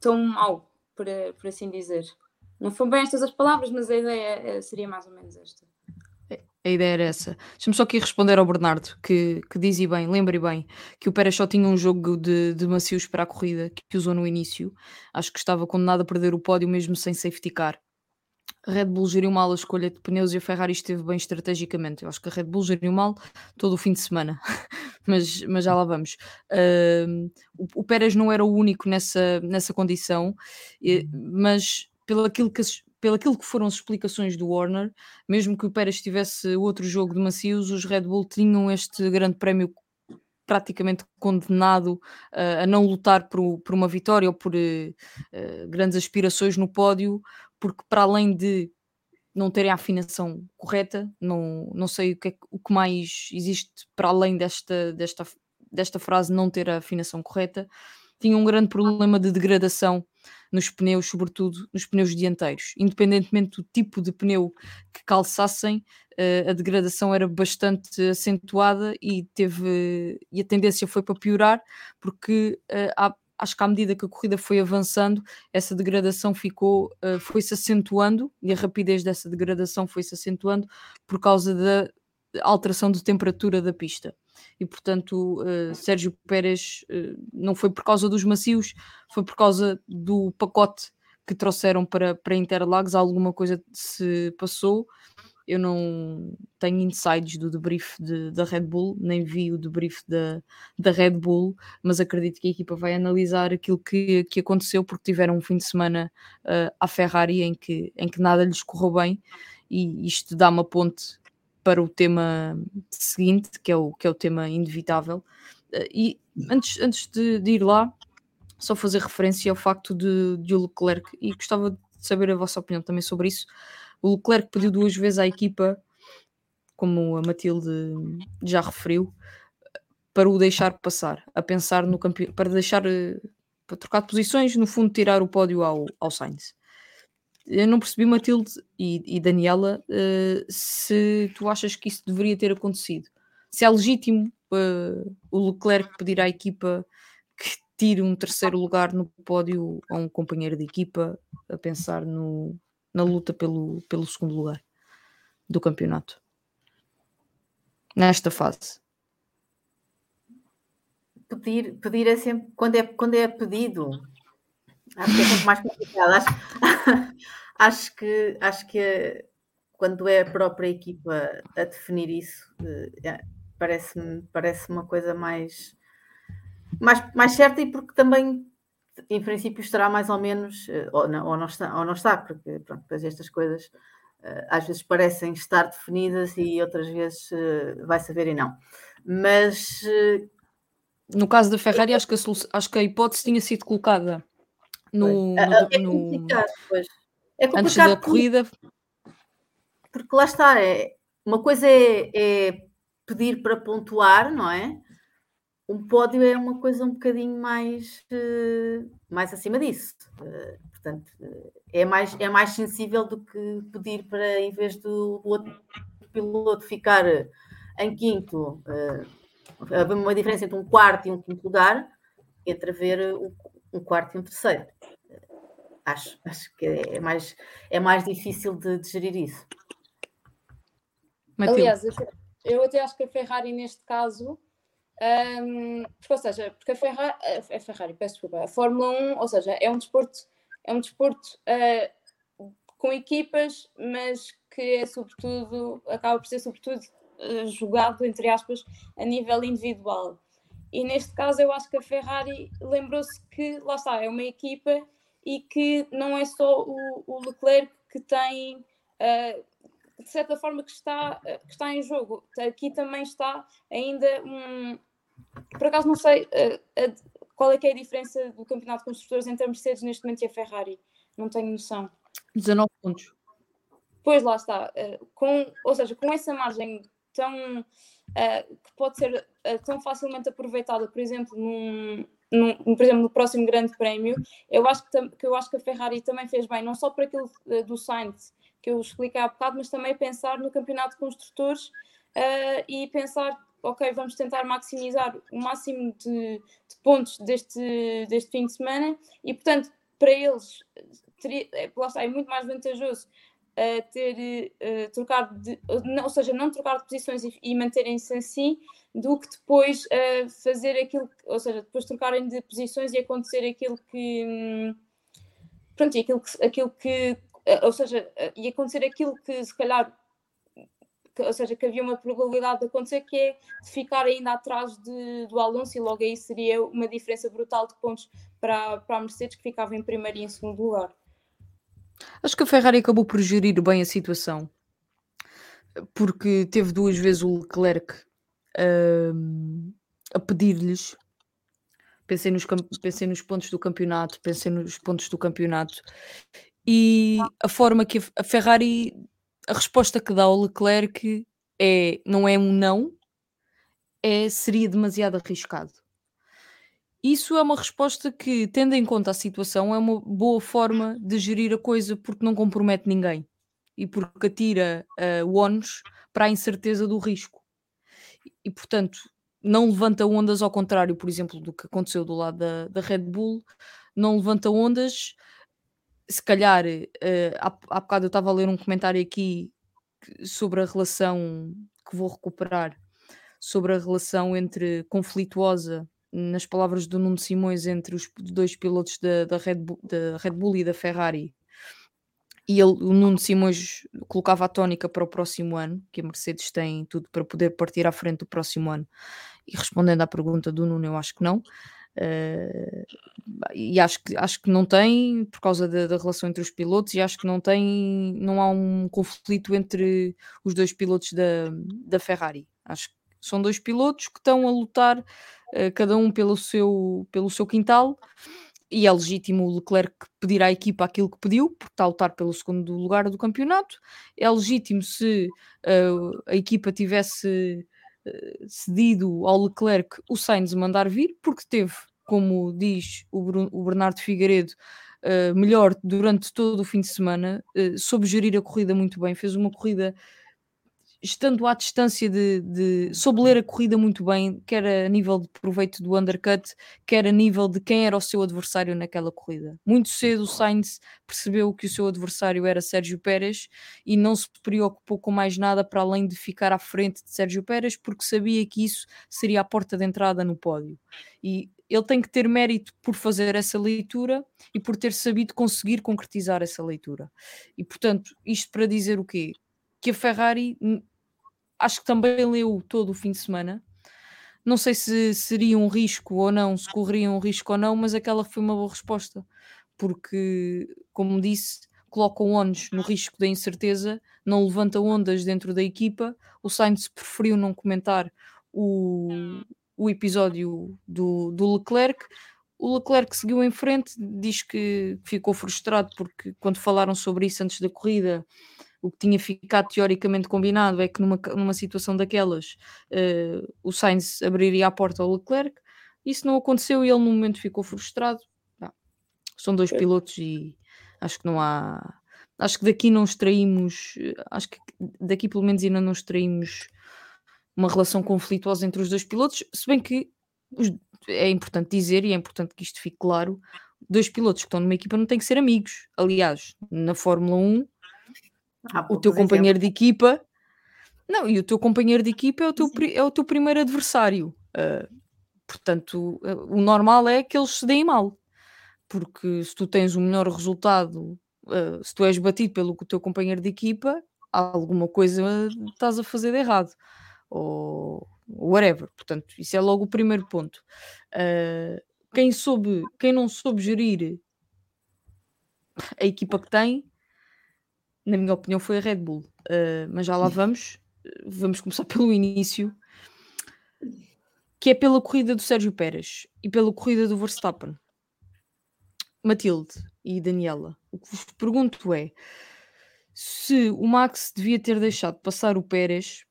tão mau, por, por assim dizer. Não foram bem estas as palavras, mas a ideia eh, seria mais ou menos esta. A ideia era essa. Deixa-me só aqui responder ao Bernardo, que, que dizia bem, lembre bem, que o Pérez só tinha um jogo de, de macios para a corrida que usou no início. Acho que estava condenado a perder o pódio mesmo sem safety car. A Red Bull geriu mal a escolha de pneus e a Ferrari esteve bem estrategicamente. Eu acho que a Red Bull geriu mal todo o fim de semana, [LAUGHS] mas, mas já lá vamos. Uh, o, o Pérez não era o único nessa, nessa condição, mas pelo aquilo que pelo aquilo que foram as explicações do Warner, mesmo que o Pérez tivesse outro jogo de macios, os Red Bull tinham este grande prémio praticamente condenado uh, a não lutar por, por, uma vitória ou por uh, grandes aspirações no pódio, porque para além de não terem a afinação correta, não, não sei o que, é, o que mais existe para além desta, desta, desta frase não ter a afinação correta, tinha um grande problema de degradação nos pneus, sobretudo nos pneus dianteiros. Independentemente do tipo de pneu que calçassem, uh, a degradação era bastante acentuada e teve e a tendência foi para piorar, porque uh, há, acho que à medida que a corrida foi avançando, essa degradação ficou, uh, foi-se acentuando e a rapidez dessa degradação foi-se acentuando por causa da alteração de temperatura da pista e portanto uh, Sérgio Pérez uh, não foi por causa dos macios, foi por causa do pacote que trouxeram para, para Interlagos, alguma coisa se passou. Eu não tenho insights do debrief de, da Red Bull, nem vi o debrief da, da Red Bull, mas acredito que a equipa vai analisar aquilo que, que aconteceu, porque tiveram um fim de semana uh, à Ferrari em que, em que nada lhes correu bem, e isto dá uma ponte para o tema seguinte, que é o, que é o tema inevitável. Eh, e antes, antes de, de ir lá, só fazer referência ao facto de, de o Leclerc, e gostava de saber a vossa opinião também sobre isso. O Leclerc pediu duas vezes à equipa, como a Matilde já referiu, para o deixar passar, a pensar no campeão, para deixar eh, para trocar de posições, no fundo tirar o pódio ao, ao Sainz eu não percebi, Matilde e, e Daniela, uh, se tu achas que isso deveria ter acontecido. Se é legítimo uh, o Leclerc pedir à equipa que tire um terceiro lugar no pódio a um companheiro de equipa a pensar no, na luta pelo, pelo segundo lugar do campeonato. Nesta fase. Pedir, pedir é sempre, quando é, quando é pedido, Acho que é muito mais complicado. Acho, [LAUGHS] acho que, acho que é, quando é a própria equipa a definir isso, eh, é, parece-me parece uma coisa mais, mais, mais certa e porque também em princípio estará mais ou menos, eh, ou não, ou não, está, ou não está, porque pronto, depois estas coisas eh, às vezes parecem estar definidas e outras vezes vai saber e não. Mas no caso da Ferrari, acho que a, acho que a hipótese tinha sido colocada no, no, é no pois. É antes da corrida. Porque lá está, é, uma coisa é, é, pedir para pontuar, não é? Um pódio é uma coisa um bocadinho mais, uh, mais acima disso. Uh, portanto, é mais, é mais sensível do que pedir para, em vez do, do outro piloto ficar em quinto, uh, haver uma diferença entre um quarto e um quinto lugar, entre haver um quarto e um terceiro acho, acho que é mais, é mais difícil de, de gerir isso. Aliás, eu até acho que a Ferrari neste caso, um, porque, ou seja, porque a Ferrari, a Ferrari, peço desculpa, a Fórmula 1, ou seja, é um desporto, é um desporto uh, com equipas, mas que é sobretudo, acaba por ser sobretudo uh, jogado, entre aspas, a nível individual. E neste caso eu acho que a Ferrari lembrou-se que, lá está, é uma equipa e que não é só o, o Leclerc que tem, uh, de certa forma, que está, uh, que está em jogo. Aqui também está ainda um. Por acaso não sei uh, qual é que é a diferença do campeonato de construtores entre a Mercedes neste momento e a Ferrari. Não tenho noção. 19 pontos. Pois lá está. com, ou seja, com essa margem tão. Que pode ser tão facilmente aproveitada, por exemplo, num, no, por exemplo, no próximo grande prémio, eu acho que, que, eu acho que a Ferrari também fez bem, não só por aquilo uh, do Sainz que eu expliquei há bocado, mas também pensar no campeonato de construtores uh, e pensar, ok, vamos tentar maximizar o máximo de, de, pontos deste, deste fim de semana. E, portanto, para eles, teria, lá está, é muito mais vantajoso uh, ter uh, trocar de, ou seja, não trocar de posições e, e manterem-se assim, do que depois uh, fazer aquilo, ou seja, depois trocarem de posições e acontecer aquilo que. Hum, pronto, aquilo que. Aquilo que ou seja, e acontecer aquilo que se calhar. Ou seja, que havia uma probabilidade de acontecer que é de ficar ainda atrás de, do Alonso e logo aí seria uma diferença brutal de pontos para, para a Mercedes que ficava em primeiro e em segundo lugar. Acho que a Ferrari acabou por gerir bem a situação porque teve duas vezes o Leclerc a pedir-lhes. Pensei nos, pensei nos pontos do campeonato, pensei nos pontos do campeonato e a forma que a Ferrari, a resposta que dá ao Leclerc é não é um não, é seria demasiado arriscado. Isso é uma resposta que, tendo em conta a situação, é uma boa forma de gerir a coisa porque não compromete ninguém e porque atira uh, o ónus para a incerteza do risco e, portanto, não levanta ondas, ao contrário, por exemplo, do que aconteceu do lado da, da Red Bull, não levanta ondas. Se calhar, uh, há, há bocado eu estava a ler um comentário aqui sobre a relação que vou recuperar, sobre a relação entre conflituosa, nas palavras do Nuno Simões, entre os dois pilotos da, da, Red, Bull, da Red Bull e da Ferrari, e ele, o Nuno Simões colocava a tónica para o próximo ano, que a Mercedes tem tudo para poder partir à frente do próximo ano. E respondendo à pergunta do Nuno, eu acho que não. Uh, e acho que, acho que não tem por causa da, da, relação entre os pilotos e acho que não tem não há um conflito entre os dois pilotos da, da Ferrari acho são dois pilotos que estão a lutar uh, cada um pelo seu, pelo seu quintal e é legítimo o Leclerc pedir à equipa aquilo que pediu, porque está a lutar pelo segundo lugar do campeonato. É legítimo se uh, a equipa tivesse uh, cedido ao Leclerc o Sainz mandar vir, porque teve, como diz o, Bruno, o Bernardo Figueiredo, uh, melhor durante todo o fim de semana, soube gerir a corrida muito bem, fez uma corrida estando à distância de, de soube ler a corrida muito bem, quer a nível de proveito do undercut, quer a nível de quem era o seu adversário naquela corrida. Muito cedo o Sainz percebeu que o seu adversário era Sérgio Pérez e não se preocupou com mais nada para além de ficar à frente de Sérgio Pérez, porque sabia que isso seria a porta de entrada no pódio. E ele tem que ter mérito por fazer essa leitura e por ter sabido conseguir concretizar essa leitura. E portanto, isto para dizer o quê? Que a Ferrari acho que também leu todo o fim de semana. Não sei se seria um risco ou não, se correria um risco ou não, mas aquela foi uma boa resposta, porque, como disse, coloca o ONUS no risco da incerteza, não levanta ondas dentro da equipa. O Sainz preferiu não comentar o, o episódio do, do Leclerc. O Leclerc seguiu em frente, diz que ficou frustrado porque quando falaram sobre isso antes da corrida, o que tinha ficado teoricamente combinado é que numa, numa situação daquelas uh, o Sainz abriria a porta ao Leclerc. Isso não aconteceu e ele no momento ficou frustrado. Não. São dois pilotos e acho que não há. Acho que daqui não extraímos. Acho que daqui pelo menos ainda não extraímos uma relação conflituosa entre os dois pilotos, se bem que os, é importante dizer e é importante que isto fique claro: dois pilotos que estão numa equipa não têm que ser amigos. Aliás, na Fórmula 1 o teu companheiro de equipa. Não, e o teu companheiro de equipa é o teu, é o teu primeiro adversário. Uh, portanto, uh, o normal é que eles se deem mal. Porque se tu tens o melhor resultado, uh, se tu és batido pelo teu companheiro de equipa, alguma coisa estás a fazer de errado. Ou whatever. Portanto, isso é logo o primeiro ponto. quem soube, quem não soube gerir a equipa que tem, na minha opinião, foi a Red Bull. Uh, mas já lá vamos. Vamos começar [LAUGHS] pelo início, que é pela corrida do Sérgio Pérez e pela corrida do Verstappen. Matilde e Daniela, o que vos pergunto é se o Max devia ter deixado passar o Pérez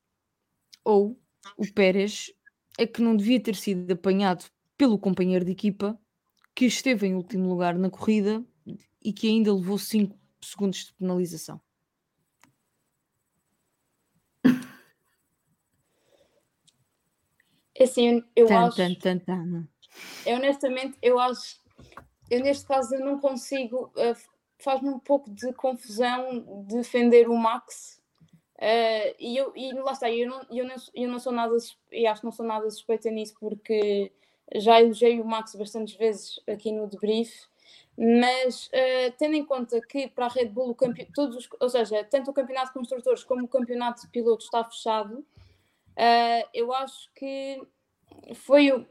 ou o Pérez é que não devia ter sido apanhado pelo companheiro de equipa que esteve em último lugar na corrida e que ainda levou 5 segundos de penalização. É assim, eu tan, acho. Tan, tan, tan. Eu honestamente, eu acho. Eu neste caso eu não consigo. Uh, Faz-me um pouco de confusão defender o Max. Uh, e, eu, e lá está, eu não, eu, não, eu não sou nada. E acho que não sou nada suspeita nisso, porque já elogiei o Max bastantes vezes aqui no debrief mas uh, tendo em conta que para a Red Bull, todos os, ou seja, tanto o campeonato de construtores como o campeonato de pilotos está fechado, uh, eu acho que foi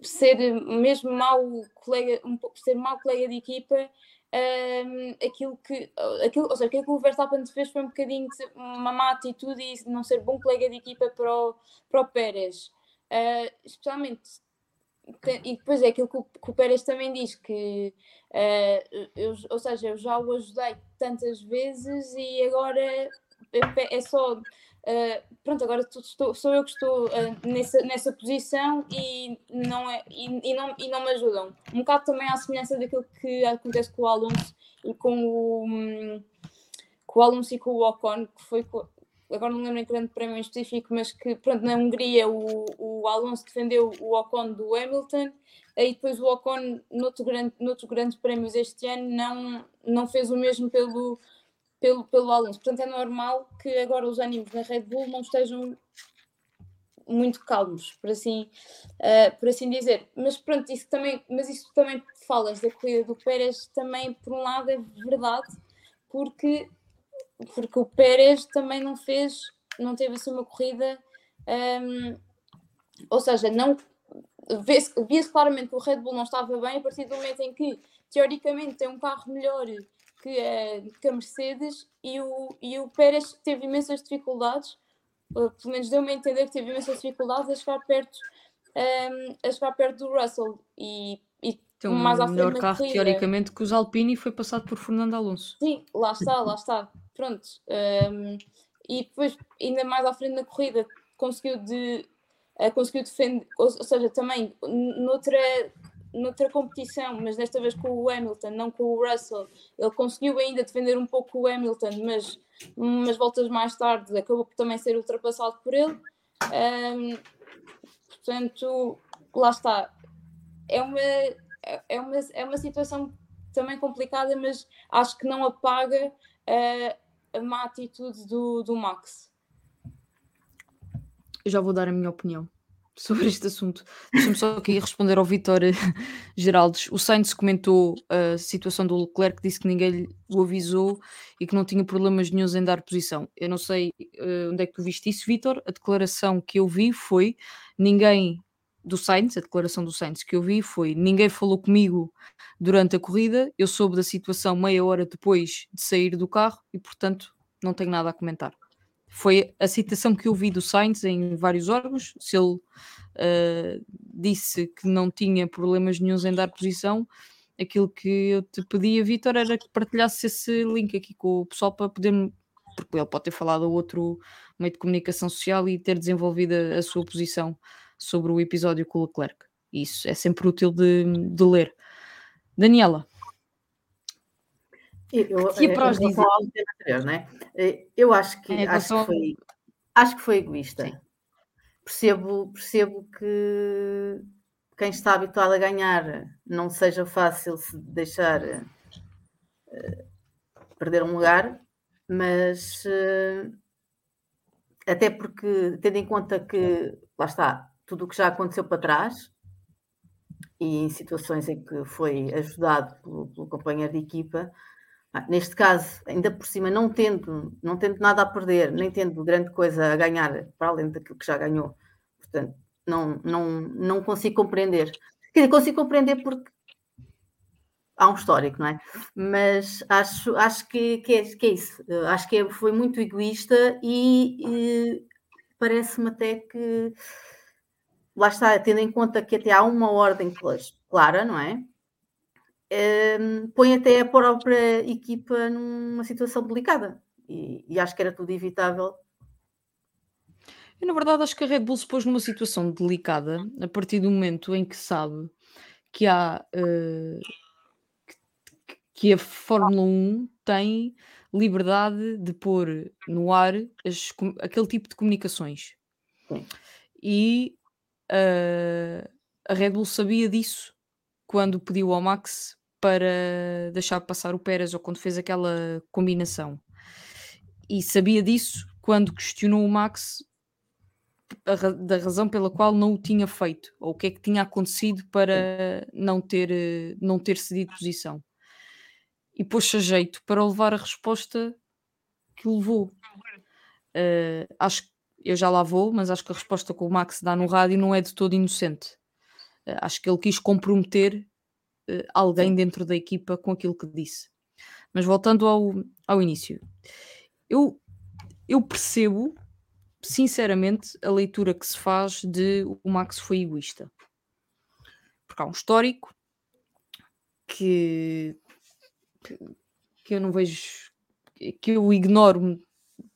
ser mesmo mau colega, um, ser mau colega de equipa, uh, aquilo que, aquilo, ou seja, aquilo que o Verstappen fez foi um bocadinho de uma má atitude e não ser bom colega de equipa para o, para o Pérez. especialmente e depois é aquilo que o, que o Pérez também diz, que uh, eu, ou seja, eu já o ajudei tantas vezes e agora é só uh, pronto, agora estou, sou eu que estou uh, nessa, nessa posição e não, é, e, e, não, e não me ajudam. Um bocado também à semelhança daquilo que acontece com o Alonso e com o, um, com o Alonso e com o Ocon, que foi agora não lembro em grande prémio em específico, mas que pronto, na Hungria o, o Alonso defendeu o Ocon do Hamilton, e depois o Ocon noutro grande, noutros grandes prémios este ano não, não fez o mesmo pelo, pelo, pelo Alonso. Portanto, é normal que agora os ânimos na Red Bull não estejam muito calmos, por assim, uh, por assim dizer. Mas pronto, isso também, mas isso também falas da corrida do Pérez, também por um lado é verdade, porque porque o Pérez também não fez, não teve assim uma corrida, um, ou seja, não via-se via claramente que o Red Bull não estava bem a partir do momento em que teoricamente tem um carro melhor que a, que a Mercedes e o, e o Pérez teve imensas dificuldades, pelo menos deu-me a entender que teve imensas dificuldades a chegar perto, um, a chegar perto do Russell. E, e um mais à melhor carro corrida. teoricamente que os Alpine foi passado por Fernando Alonso. Sim, lá está, lá está pronto. Um, e depois, ainda mais à frente na corrida, conseguiu, de, uh, conseguiu defender, ou, seja, também noutra, noutra competição, mas desta vez com o Hamilton, não com o Russell, ele conseguiu ainda defender um pouco o Hamilton, mas umas voltas mais tarde acabou por também ser ultrapassado por ele. Um, portanto, lá está. É uma, é, uma, é uma situação também complicada, mas acho que não apaga uh, a má atitude do, do Max? Eu já vou dar a minha opinião. sobre este assunto. Deixa-me só aqui responder ao Vitor Geraldes. O Sainz comentou a situação do Leclerc, disse que ninguém o avisou e que não tinha problemas nenhums em dar posição. Eu não sei uh, onde é que tu viste isso, Vitor. A declaração que eu vi foi ninguém do Sainz, a declaração do Sainz que eu vi foi ninguém falou comigo durante a corrida, eu soube da situação meia hora depois de sair do carro e, portanto, não tenho nada a comentar. Foi a citação que eu vi do Sainz em vários órgãos. Se ele uh, disse que não tinha problemas nenhums em dar posição, aquilo que eu te pedia, Vitor, era que partilhasse esse link aqui com o pessoal para poder porque ele pode ter falado a outro meio de comunicação social e ter desenvolvido a, a sua posição sobre o episódio com o Leclerc. Isso é sempre útil de, de ler. Daniela. Eu, que dizer? Anterior, né? Eu acho que, é, acho, que foi, acho que foi egoísta. Percebo, percebo que quem está habituado a ganhar não seja fácil se deixar uh, perder um lugar, mas uh, até porque, tendo em conta que, lá está, tudo o que já aconteceu para trás e em situações em que foi ajudado pelo, pelo companheiro de equipa, neste caso, ainda por cima, não tendo, não tendo nada a perder, nem tendo grande coisa a ganhar para além daquilo que já ganhou, portanto, não, não, não consigo compreender. Quer dizer, consigo compreender porque há um histórico, não é? Mas acho, acho que, que, é, que é isso. Acho que é, foi muito egoísta e, e parece-me até que lá está, tendo em conta que até há uma ordem clara, não é? Um, põe até a própria equipa numa situação delicada e, e, acho que era tudo evitável. Eu, na verdade, acho que a Red Bull se pôs numa situação delicada a partir do momento em que sabe que há uh, que a Fórmula 1 tem liberdade de pôr no ar as, aquele tipo de comunicações. Sim. E uh, a Red Bull sabia disso quando pediu ao Max para deixar passar o Pérez ou quando fez aquela combinação. E sabia disso quando questionou o Max a, da razão pela qual não o tinha feito, ou o que é que tinha acontecido para não ter, não ter cedido posição. E pôs-se a jeito para levar a resposta que levou. Uh, acho que eu já lá vou, mas acho que a resposta que o Max dá no rádio não é de todo inocente. Uh, acho que ele quis comprometer uh, alguém dentro da equipa com aquilo que disse. Mas voltando ao, ao início, eu, eu percebo sinceramente a leitura que se faz de o Max foi egoísta. Porque há um histórico que, que eu não vejo, que eu ignoro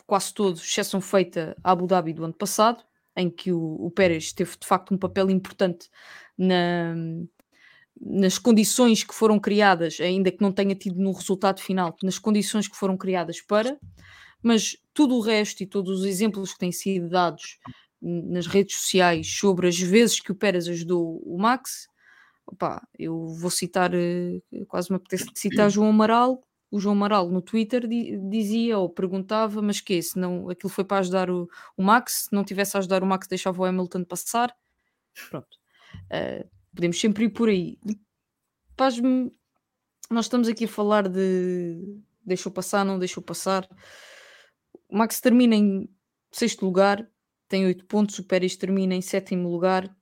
quase todos, exceção feita a Abu Dhabi do ano passado, em que o, o Pérez teve de facto um papel importante na, nas condições que foram criadas, ainda que não tenha tido no resultado final, nas condições que foram criadas para, mas tudo o resto e todos os exemplos que têm sido dados nas redes sociais sobre as vezes que o Pérez ajudou o Max, opa, eu vou citar, eh, quase me apetece citar João Amaral, o João Amaral no Twitter dizia ou perguntava, mas que se não aquilo foi para ajudar o, o, Max, se não tivesse a ajudar o Max deixava o Hamilton passar. Pronto. Uh, podemos sempre ir por aí. Paz-me, nós estamos aqui a falar de deixou passar, não deixou passar. O Max termina em sexto lugar, tem oito pontos, o Pérez termina em sétimo lugar,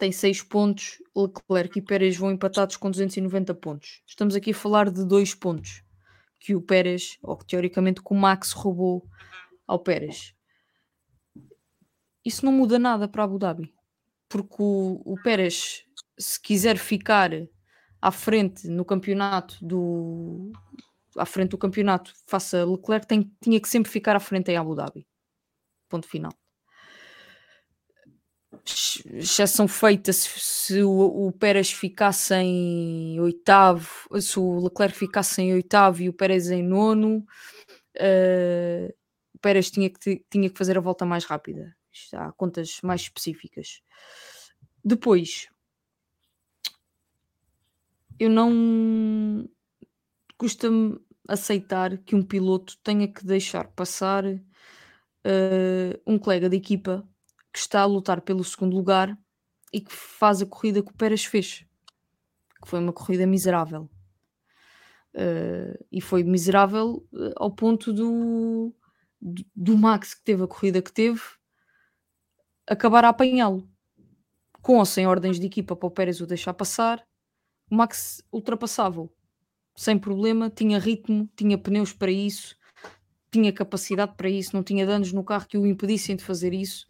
tem 6 pontos, Leclerc e Pérez vão empatados com 290 pontos. Estamos aqui a falar de 2 pontos que o Pérez, ou que teoricamente que o Max roubou ao Pérez. Isso não muda nada para Abu Dhabi, porque o, o Pérez, se quiser ficar à frente no campeonato do à frente do campeonato faça Leclerc, tem, tinha que sempre ficar à frente em Abu Dhabi. Ponto final exceção feita se, se o, o, Pérez ficasse em oitavo, se o Leclerc ficasse em oitavo e o Pérez em nono, uh, o Pérez tinha que, tinha que fazer a volta mais rápida. Há contas mais específicas. Depois, eu não custa-me aceitar que um piloto tenha que deixar passar uh, um colega de equipa que está a lutar pelo segundo lugar e que faz a corrida que o Pérez fez, que foi uma corrida miserável. Uh, e foi miserável uh, ao ponto do, do, do, Max que teve a corrida que teve acabar a apanhá-lo com ou sem ordens de equipa para o Pérez o deixar passar o Max ultrapassava-o sem problema, tinha ritmo, tinha pneus para isso tinha capacidade para isso, não tinha danos no carro que o impedissem de fazer isso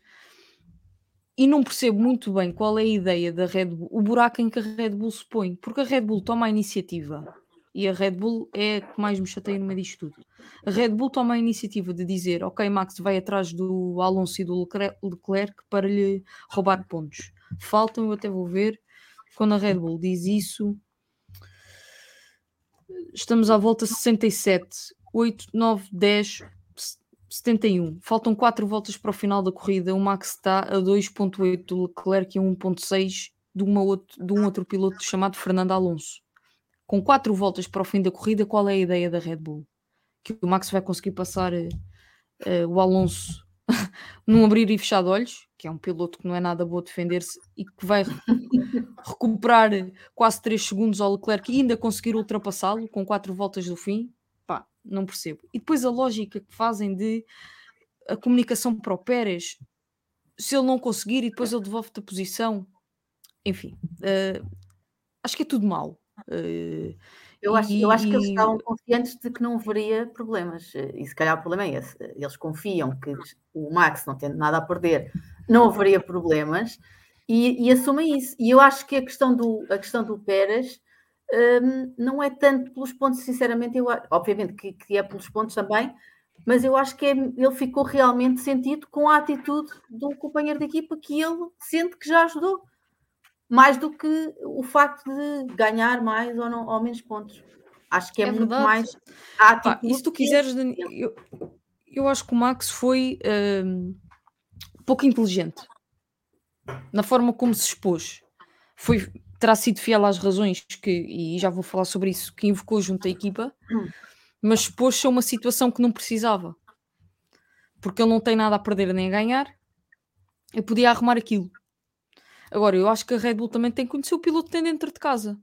e não percebo muito bem qual é a ideia da Red Bull, o buraco em que a Red Bull se põe, porque a Red Bull toma a iniciativa e a Red Bull é a que mais me chateia no meio disto tudo. A Red Bull toma a iniciativa de dizer: Ok, Max vai atrás do Alonso e do Leclerc para lhe roubar pontos. Faltam, eu até vou ver, quando a Red Bull diz isso, estamos à volta 67, 8, 9, 10, 71. Faltam 4 voltas para o final da corrida. O Max está a 2.8 do Leclerc e a 1.6 de, uma outro, de um outro piloto chamado Fernando Alonso. Com 4 voltas para o fim da corrida, qual é a ideia da Red Bull? Que o Max vai conseguir passar uh, o Alonso [LAUGHS] num abrir e fechar de olhos, que é um piloto que não é nada bom defender-se e que vai [LAUGHS] recuperar quase 3 segundos ao Leclerc e ainda conseguir ultrapassá-lo com 4 voltas do fim não percebo. E depois a lógica que fazem de a comunicação para o Pérez, se ele não conseguir e depois ele devolve-te a posição, enfim, uh, acho que é tudo mau. Uh, eu, acho, e, eu acho que eles estavam confiantes de que não haveria problemas, e se calhar o problema é esse. Eles confiam que o Max, não tendo nada a perder, não haveria problemas e, e assumem isso. E eu acho que a questão do, a questão do Pérez um, não é tanto pelos pontos, sinceramente, eu, obviamente que, que, é pelos pontos também, mas eu acho que é, ele ficou realmente sentido com a atitude do companheiro de equipa que ele sente que já ajudou, mais do que o facto de ganhar mais ou, não, ou menos pontos. Acho que é, é muito verdade. mais a atitude. Pá, e se tu quiseres, eu, eu acho que o Max foi um, pouco inteligente na forma como se expôs. Foi, terá sido fiel às razões que, e já vou falar sobre isso, que invocou junto à equipa, mas expôs-se a uma situação que não precisava. Porque ele não tem nada a perder nem a ganhar, eu podia arrumar aquilo. Agora, eu acho que a Red Bull também tem que conhecer o piloto que tem dentro de casa.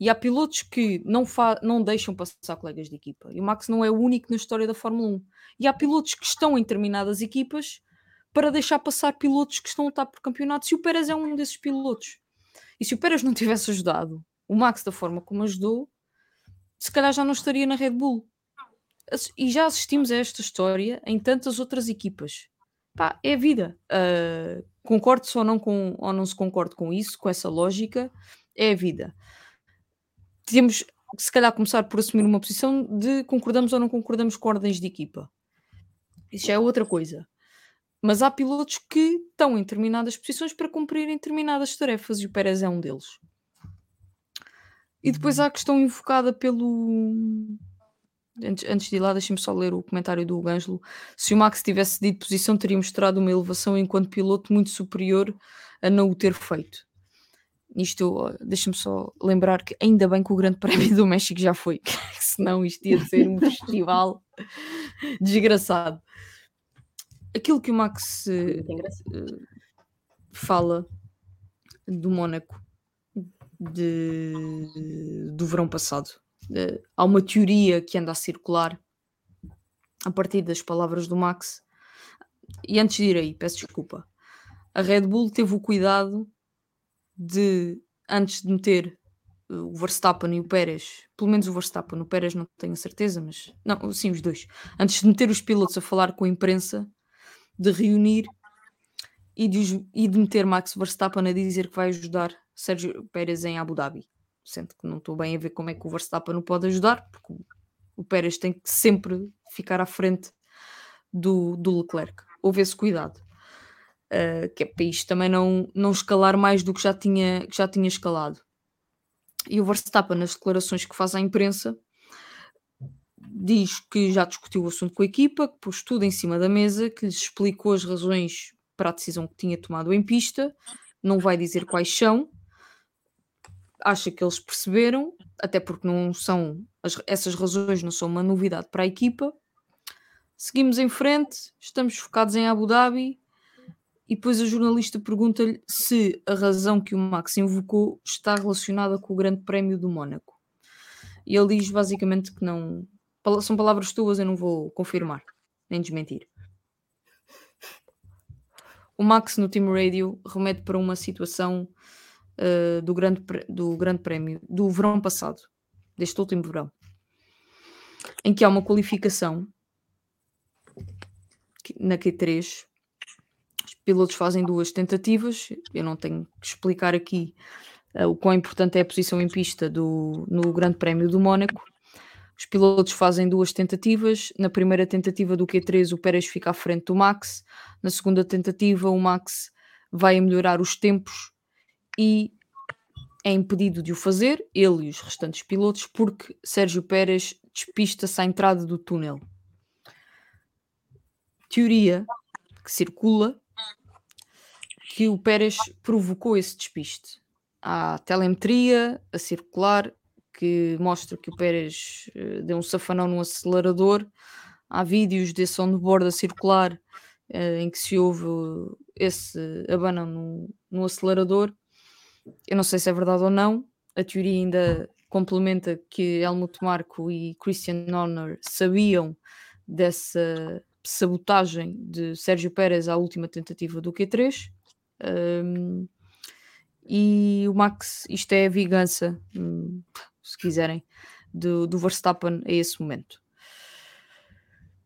E há pilotos que não, não deixam passar colegas de equipa. E o Max não é o único na história da Fórmula 1. E há pilotos que estão em determinadas equipas para deixar passar pilotos que estão a lutar por campeonatos. E o Pérez é um desses pilotos. E se o Pérez não tivesse ajudado o Max da forma como ajudou, se calhar já não estaria na Red Bull. E já assistimos a esta história em tantas outras equipas. Pá, é vida. Uh, concordo ou não, com, ou não se concordo com isso, com essa lógica, é a vida. Temos que se calhar começar por assumir uma posição de concordamos ou não concordamos com ordens de equipa. Isso já é outra coisa. Mas há pilotos que estão em determinadas posições para cumprirem determinadas tarefas e o Pérez é um deles. E depois há a questão invocada pelo. Antes, antes de ir lá, deixem-me só ler o comentário do Ângelo. Se o Max tivesse cedido posição, teria mostrado uma elevação enquanto piloto muito superior a não o ter feito. Isto, deixa-me só lembrar que ainda bem que o Grande Prémio do México já foi, [LAUGHS] senão isto ia ser um [LAUGHS] festival desgraçado aquilo que o Max uh, fala do Mónaco de, do verão passado. Uh, há uma teoria que anda a circular a partir das palavras do Max. E antes de ir aí, peço desculpa. A Red Bull teve o cuidado de, antes de meter o Verstappen e o Pérez, pelo menos o Verstappen, o Pérez não tenho certeza, mas não, sim, os dois, antes de meter os pilotos a falar com a imprensa, de reunir e de, e de meter Max Verstappen a dizer que vai ajudar Sérgio Pérez em Abu Dhabi. Sendo que não estou bem a ver como é que o Verstappen não pode ajudar, porque o Pérez tem que sempre ficar à frente do, do Leclerc. Houve esse cuidado. Uh, que é para isto também não, não escalar mais do que já tinha, que já tinha escalado. E o Verstappen, nas declarações que faz à imprensa, diz que já discutiu o assunto com a equipa, que pôs tudo em cima da mesa, que lhes explicou as razões para a decisão que tinha tomado em pista, não vai dizer quais são, acha que eles perceberam, até porque não são as, essas razões não são uma novidade para a equipa. Seguimos em frente, estamos focados em Abu Dhabi e depois a jornalista pergunta-lhe se a razão que o Max invocou está relacionada com o Grande Prémio do Mónaco. E ele diz basicamente que não. São palavras tuas, eu não vou confirmar, nem desmentir. O Max no Team Radio remete para uma situação uh, do, grande, do Grande Prémio do verão passado, deste último verão, em que há uma qualificação na Q3 pilotos fazem duas tentativas. Eu não tenho que explicar aqui uh, o quão importante é a posição em pista do, no Grande Prémio do Mónaco. Os pilotos fazem duas tentativas. Na primeira tentativa do Q3, o Pérez fica à frente do Max. Na segunda tentativa, o Max vai melhorar os tempos e é impedido de o fazer, ele e os restantes pilotos, porque Sérgio Pérez despista-se à entrada do túnel. Teoria que circula que o Pérez provocou esse despiste. Há telemetria a circular que mostra que o Pérez uh, deu um safanão no acelerador. Há vídeos desse on-board a circular uh, em que se ouve esse abanão no, no acelerador. Eu não sei se é verdade ou não. A teoria ainda complementa que Helmut Marko e Christian Horner sabiam dessa sabotagem de Sérgio Pérez à última tentativa do Q3 um, e o Max, isto é a vingança, hum, se quiserem, do, do Verstappen a esse momento.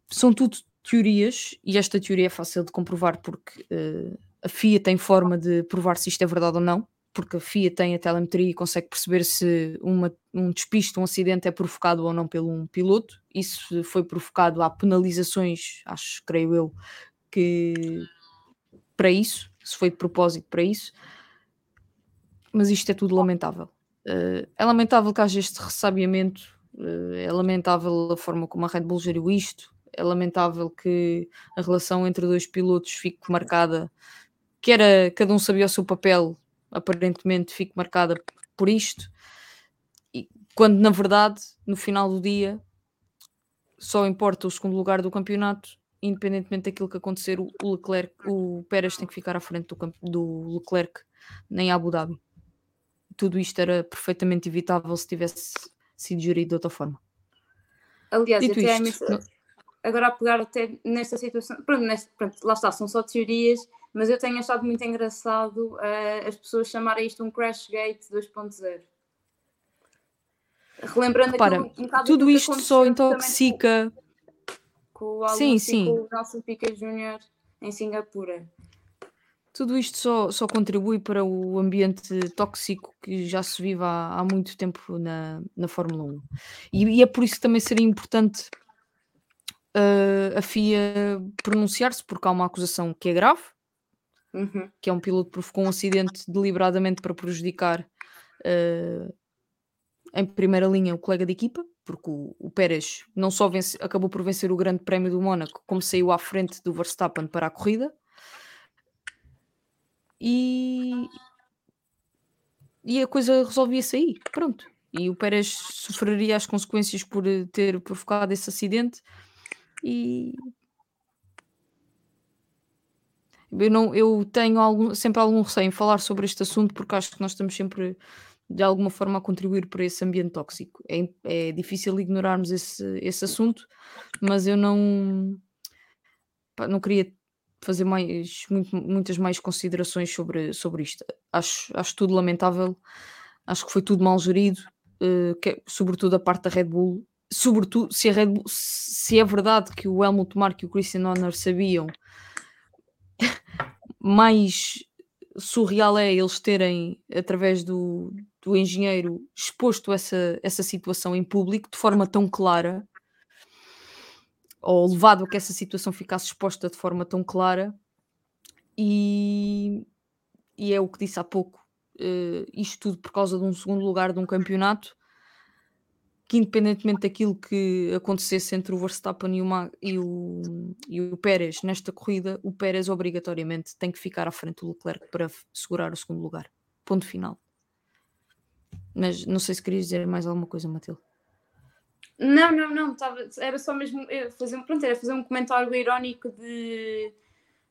São tudo teorias, e esta teoria é fácil de comprovar porque uh, a FIA tem forma de provar se isto é verdade ou não, porque a FIA tem a telemetria e consegue perceber se uma, um despiste, um acidente é provocado ou não pelo um piloto. Isso foi provocado, há penalizações, acho, creio eu, que para isso, se foi de propósito para isso, mas isto é tudo lamentável. Uh, é lamentável que haja este ressabiamento, uh, é lamentável a forma como a Red Bull geriu isto, é lamentável que a relação entre dois pilotos fique marcada, que era cada um sabia o seu papel, aparentemente fique marcada por isto, e quando na verdade, no final do dia, só importa o segundo lugar do campeonato independentemente daquilo que acontecer, o Leclerc, o Pérez tem que ficar à frente do, do Leclerc nem Abu Dhabi. Tudo isto era perfeitamente evitável se tivesse sido gerido de outra forma. Aliás, Dito até isto, agora a pegar até nesta situação, pronto, neste, pronto, lá está, são só teorias, mas eu tenho achado muito engraçado uh, as pessoas chamarem isto um crash gate 2.0. Relembrando Repara, aquilo, um tudo isto só intoxica com o sim, sim. com o Nelson Piquet Jr. em Singapura. Tudo isto só, só contribui para o ambiente tóxico que já se vive há, há muito tempo na, na Fórmula 1. E, e é por isso que também seria importante uh, a FIA pronunciar-se, porque há uma acusação que é grave, uhum. que é um piloto que provocou um acidente deliberadamente para prejudicar uh, em primeira linha o colega de equipa, porque o, o Pérez não só vence, acabou por vencer o Grande Prémio do Mónaco, como saiu à frente do Verstappen para a corrida. E, e a coisa resolvia-se aí, pronto. E o Pérez sofreria as consequências por ter provocado esse acidente. E eu, não, eu tenho algum, sempre algum receio em falar sobre este assunto porque acho que nós estamos sempre de alguma forma a contribuir para esse ambiente tóxico. É, é difícil ignorarmos esse, esse assunto, mas eu não, não queria fazer mais, muito, muitas mais considerações sobre, sobre isto. Acho, acho tudo lamentável, acho que foi tudo mal gerido, uh, que, sobretudo a parte da Red Bull. Sobretudo, se, a Red Bull, se é verdade que o Helmut Marko e o Christian Horner sabiam, [LAUGHS] mais surreal é eles terem, através do, do engenheiro, exposto essa, essa situação em público de forma tão clara, ou levado a que essa situação ficasse exposta de forma tão clara, e, e é o que disse há pouco, uh, isto tudo por causa de um segundo lugar de um campeonato que independentemente daquilo que acontecesse entre o Verstappen e o, e o, e o Pérez nesta corrida, o Pérez obrigatoriamente tem que ficar à frente do Leclerc para segurar o segundo lugar. Ponto final. Mas não sei se querias dizer mais alguma coisa, Matilde. Não, não, não, tava, era só mesmo fazer, pronto, era fazer um comentário irónico de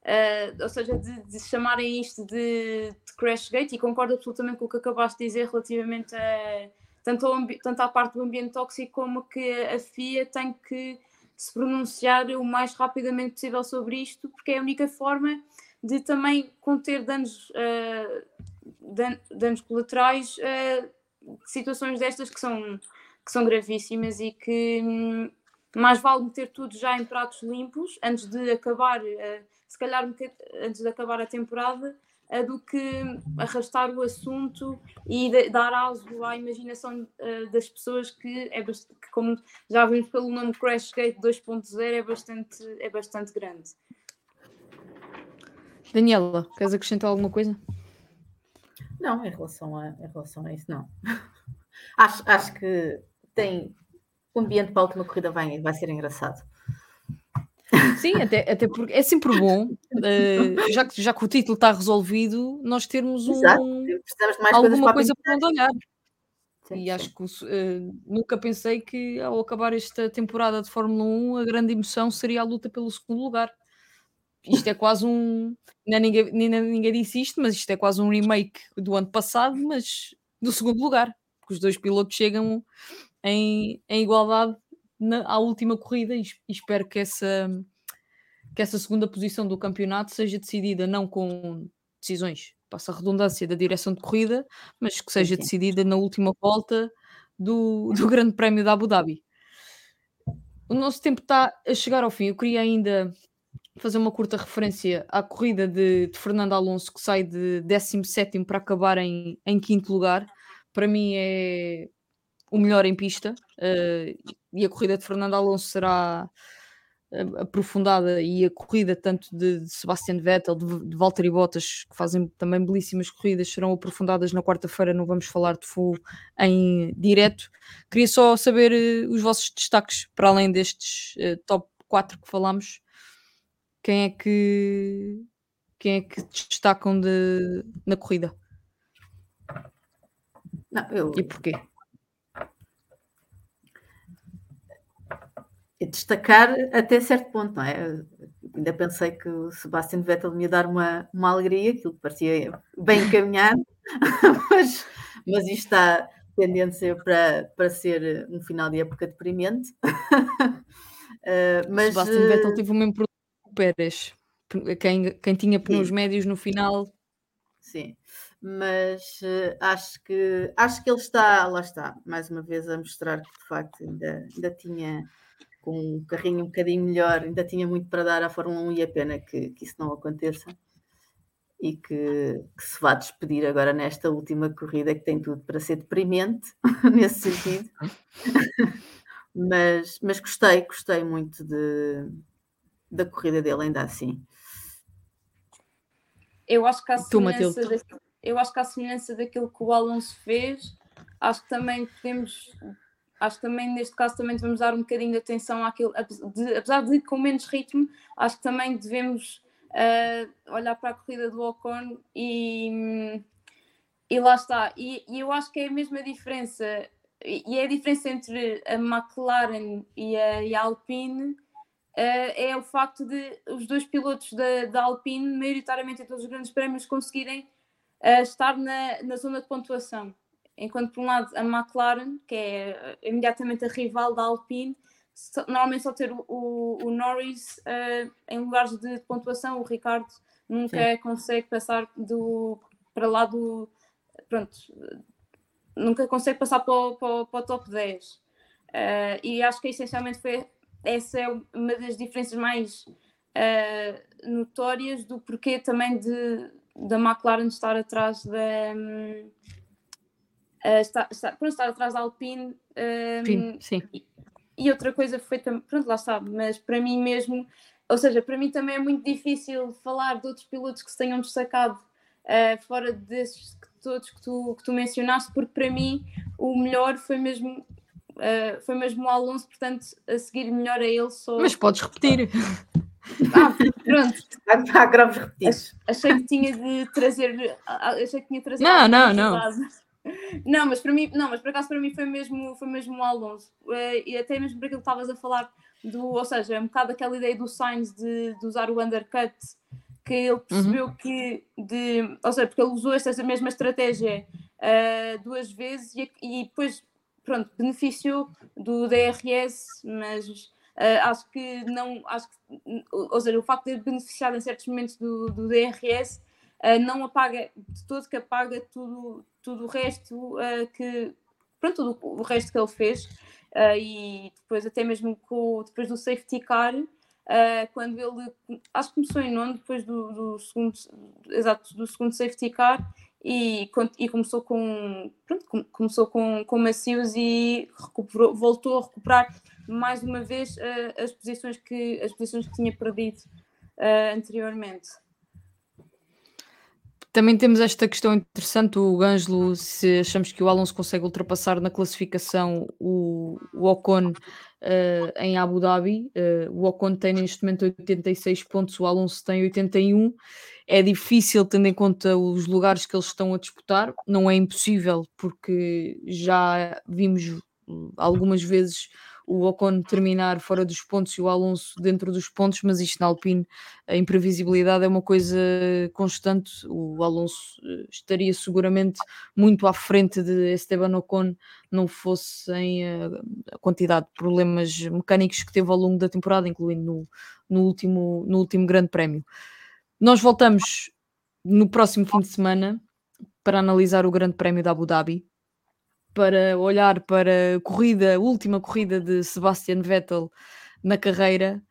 Uh, ou seja, de, de, chamarem isto de, de crash gate, e concordo absolutamente com o que acabaste de dizer relativamente a tanto, ao, tanto à parte do ambiente tóxico como que a FIA tem que se pronunciar o mais rapidamente possível sobre isto, porque é a única forma de também conter danos, uh, dan danos colaterais, uh, situações destas que são, que são gravíssimas e que hum, mais vale meter tudo já em pratos limpos antes de acabar, uh, se calhar antes de acabar a temporada, uh, do que arrastar o assunto e de, dar aso à imaginação uh, das pessoas que é que como já vimos pelo nome Crash Gate 2.0 é bastante, é bastante grande. Daniela, queres acrescentar alguma coisa? Não, em relação a, em relação a isso, não. [LAUGHS] acho, acho que tem o ambiente para a última corrida vai, vai ser engraçado. Sim, até, até porque é sempre bom, uh, já, que, já que o título está resolvido, nós termos um, alguma coisa para onde olhar. Sim, e sim. acho que uh, nunca pensei que ao acabar esta temporada de Fórmula 1 a grande emoção seria a luta pelo segundo lugar. Isto é quase um. Nem ninguém, nem ninguém disse isto, mas isto é quase um remake do ano passado, mas do segundo lugar. Porque os dois pilotos chegam em, em igualdade na, à última corrida e, e espero que essa, que essa segunda posição do campeonato seja decidida não com decisões, passa a redundância da direção de corrida, mas que seja decidida na última volta do, do Grande Prémio da Abu Dhabi. O nosso tempo está a chegar ao fim. Eu queria ainda fazer uma curta referência à corrida de, de Fernando Alonso, que sai de 17 para acabar em, em quinto lugar. Para mim é o melhor em pista uh, e a corrida de Fernando Alonso será uh, aprofundada e a corrida tanto de, de Sebastian Vettel, de, de Valtteri Bottas, que fazem também belíssimas corridas, serão aprofundadas na quarta-feira, não vamos falar de full em direto. Queria só saber uh, os vossos destaques, para além destes top 4 que falámos, quem é que quem é que destacam de, na corrida? Não, eu... E porquê? Destacar até certo ponto, não é? Ainda pensei que o Sebastian Vettel me ia dar uma, uma alegria, aquilo parecia bem encaminhado, [LAUGHS] mas, mas isto está tendência para, para ser um final de época deprimente. uh, [LAUGHS] mas, Sebastian Vettel teve o mesmo problema com o Pérez, quem, quem tinha pneus sim. médios no final. Sim, mas uh, acho que acho que ele está, lá está, mais uma vez a mostrar que de facto ainda, ainda tinha com um carrinho um bocadinho melhor, ainda tinha muito para dar à Fórmula 1 e a pena que, que isso não aconteça e que, que, se vá despedir agora nesta última corrida que tem tudo para ser deprimente [LAUGHS] nesse sentido. [LAUGHS] mas, mas gostei, gostei muito de, da corrida dele ainda assim. Eu acho que a semelhança, da, eu acho que a semelhança daquilo que o Alonso fez, acho que também podemos acho que também neste caso também devemos dar um bocadinho de atenção àquilo, apesar de com menos ritmo, acho que também devemos uh, olhar para a corrida do Ocon e, e lá está. E, e, eu acho que é a mesma diferença, e é a diferença entre a McLaren e a, e a Alpine. Uh, é o facto de os dois pilotos da, da Alpine, maioritariamente em todos os grandes prémios, conseguirem uh, estar na, na zona de pontuação enquanto por um lado a McLaren, que é eh, imediatamente a rival da Alpine, normalmente só ter o, o, Norris uh, em lugares de, pontuação, o Ricardo nunca Sim. consegue passar do, para lá do. Pronto, nunca consegue passar para o, para, para o top 10. Uh, eh, e acho que essencialmente foi, essa é uma das diferenças mais uh, notórias do porquê também de, da McLaren estar atrás da. Uh, está, está, pronto, estar atrás da Alpine. Um, sim. E, e, outra coisa foi também, pronto, lá está, mas para mim mesmo, ou seja, para mim também é muito difícil falar de outros pilotos que se tenham destacado uh, fora desses que, todos que tu, que tu mencionaste, porque para mim o melhor foi mesmo. Uh, foi mesmo o Alonso, portanto, a seguir melhor a ele só. Mas podes repetir. [LAUGHS] Ah, pronto. Há gravos repetidos. Achei que tinha de trazer. Achei que tinha de trazer. Não, não, não. Não, mas para mim, não, mas por acaso para mim foi mesmo, foi mesmo Alonso. Eh, e até mesmo para aquilo que estavas a falar do, ou seja, é um bocado aquela ideia do Sainz de, de usar o undercut que ele percebeu uhum. que, de, ou seja, porque ele usou esta mesma estratégia uh, duas vezes e, e, depois, pronto, beneficiou do DRS, mas uh, acho que não, acho que, ou seja, o facto de ter beneficiado em certos momentos do, do DRS uh, não apaga de todo que apaga tudo, tudo o resto que, pronto, tudo o resto que ele fez e depois até mesmo com, depois do safety car Uh, quando ele acho que começou em nono depois do, do, segundo exato do segundo safety car e, e começou com pronto, começou com, com macios e recuperou, voltou a recuperar mais uma vez uh, as posições que as posições que tinha perdido uh, anteriormente também temos esta questão interessante, o Ângelo, se achamos que o Alonso consegue ultrapassar na classificação o, o Ocon uh, em Abu Dhabi. Uh, o Ocon tem neste momento 86 pontos, o Alonso tem 81. É difícil tendo em conta os lugares que eles estão a disputar, não é impossível, porque já vimos algumas vezes o Ocon terminar fora dos pontos e o Alonso dentro dos pontos, mas isto na Alpine, a imprevisibilidade é uma coisa constante. O Alonso eh, estaria seguramente muito à frente de Esteban Ocon, não fossem a, a quantidade de problemas mecânicos que teve ao longo da temporada, incluindo no, no, último, no último Grande Prémio. Nós voltamos no próximo fim de semana para analisar o Grande Prémio da Abu Dhabi para olhar para a corrida, a última corrida de Sebastian Vettel na carreira,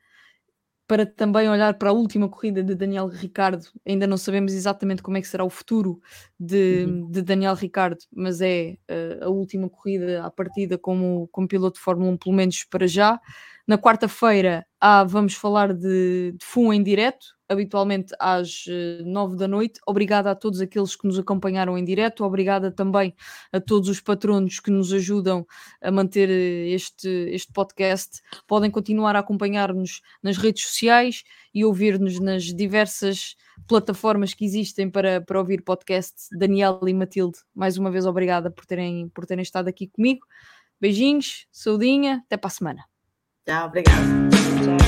para também olhar para a última corrida de Daniel Ricardo. Ainda não sabemos exatamente como é que será o futuro de, uhum. de Daniel Ricardo, mas é uh, a última corrida à partida como, como piloto de Fórmula 1, pelo menos para já. Na quarta-feira ah, vamos falar de, de FUM em direto, habitualmente às uh, nove da noite. Obrigada a todos aqueles que nos acompanharam em direto, obrigada também a todos os patronos que nos ajudam a manter eh, este, este podcast. Podem continuar a acompanhar-nos nas redes sociais e ouvir-nos nas diversas plataformas que existem para, para ouvir podcast. Daniel e Matilde, mais uma vez obrigada por terem, por terem estado aqui comigo. Beijinhos, saudinha, até para a semana. Tchau, obrigada. Tchau.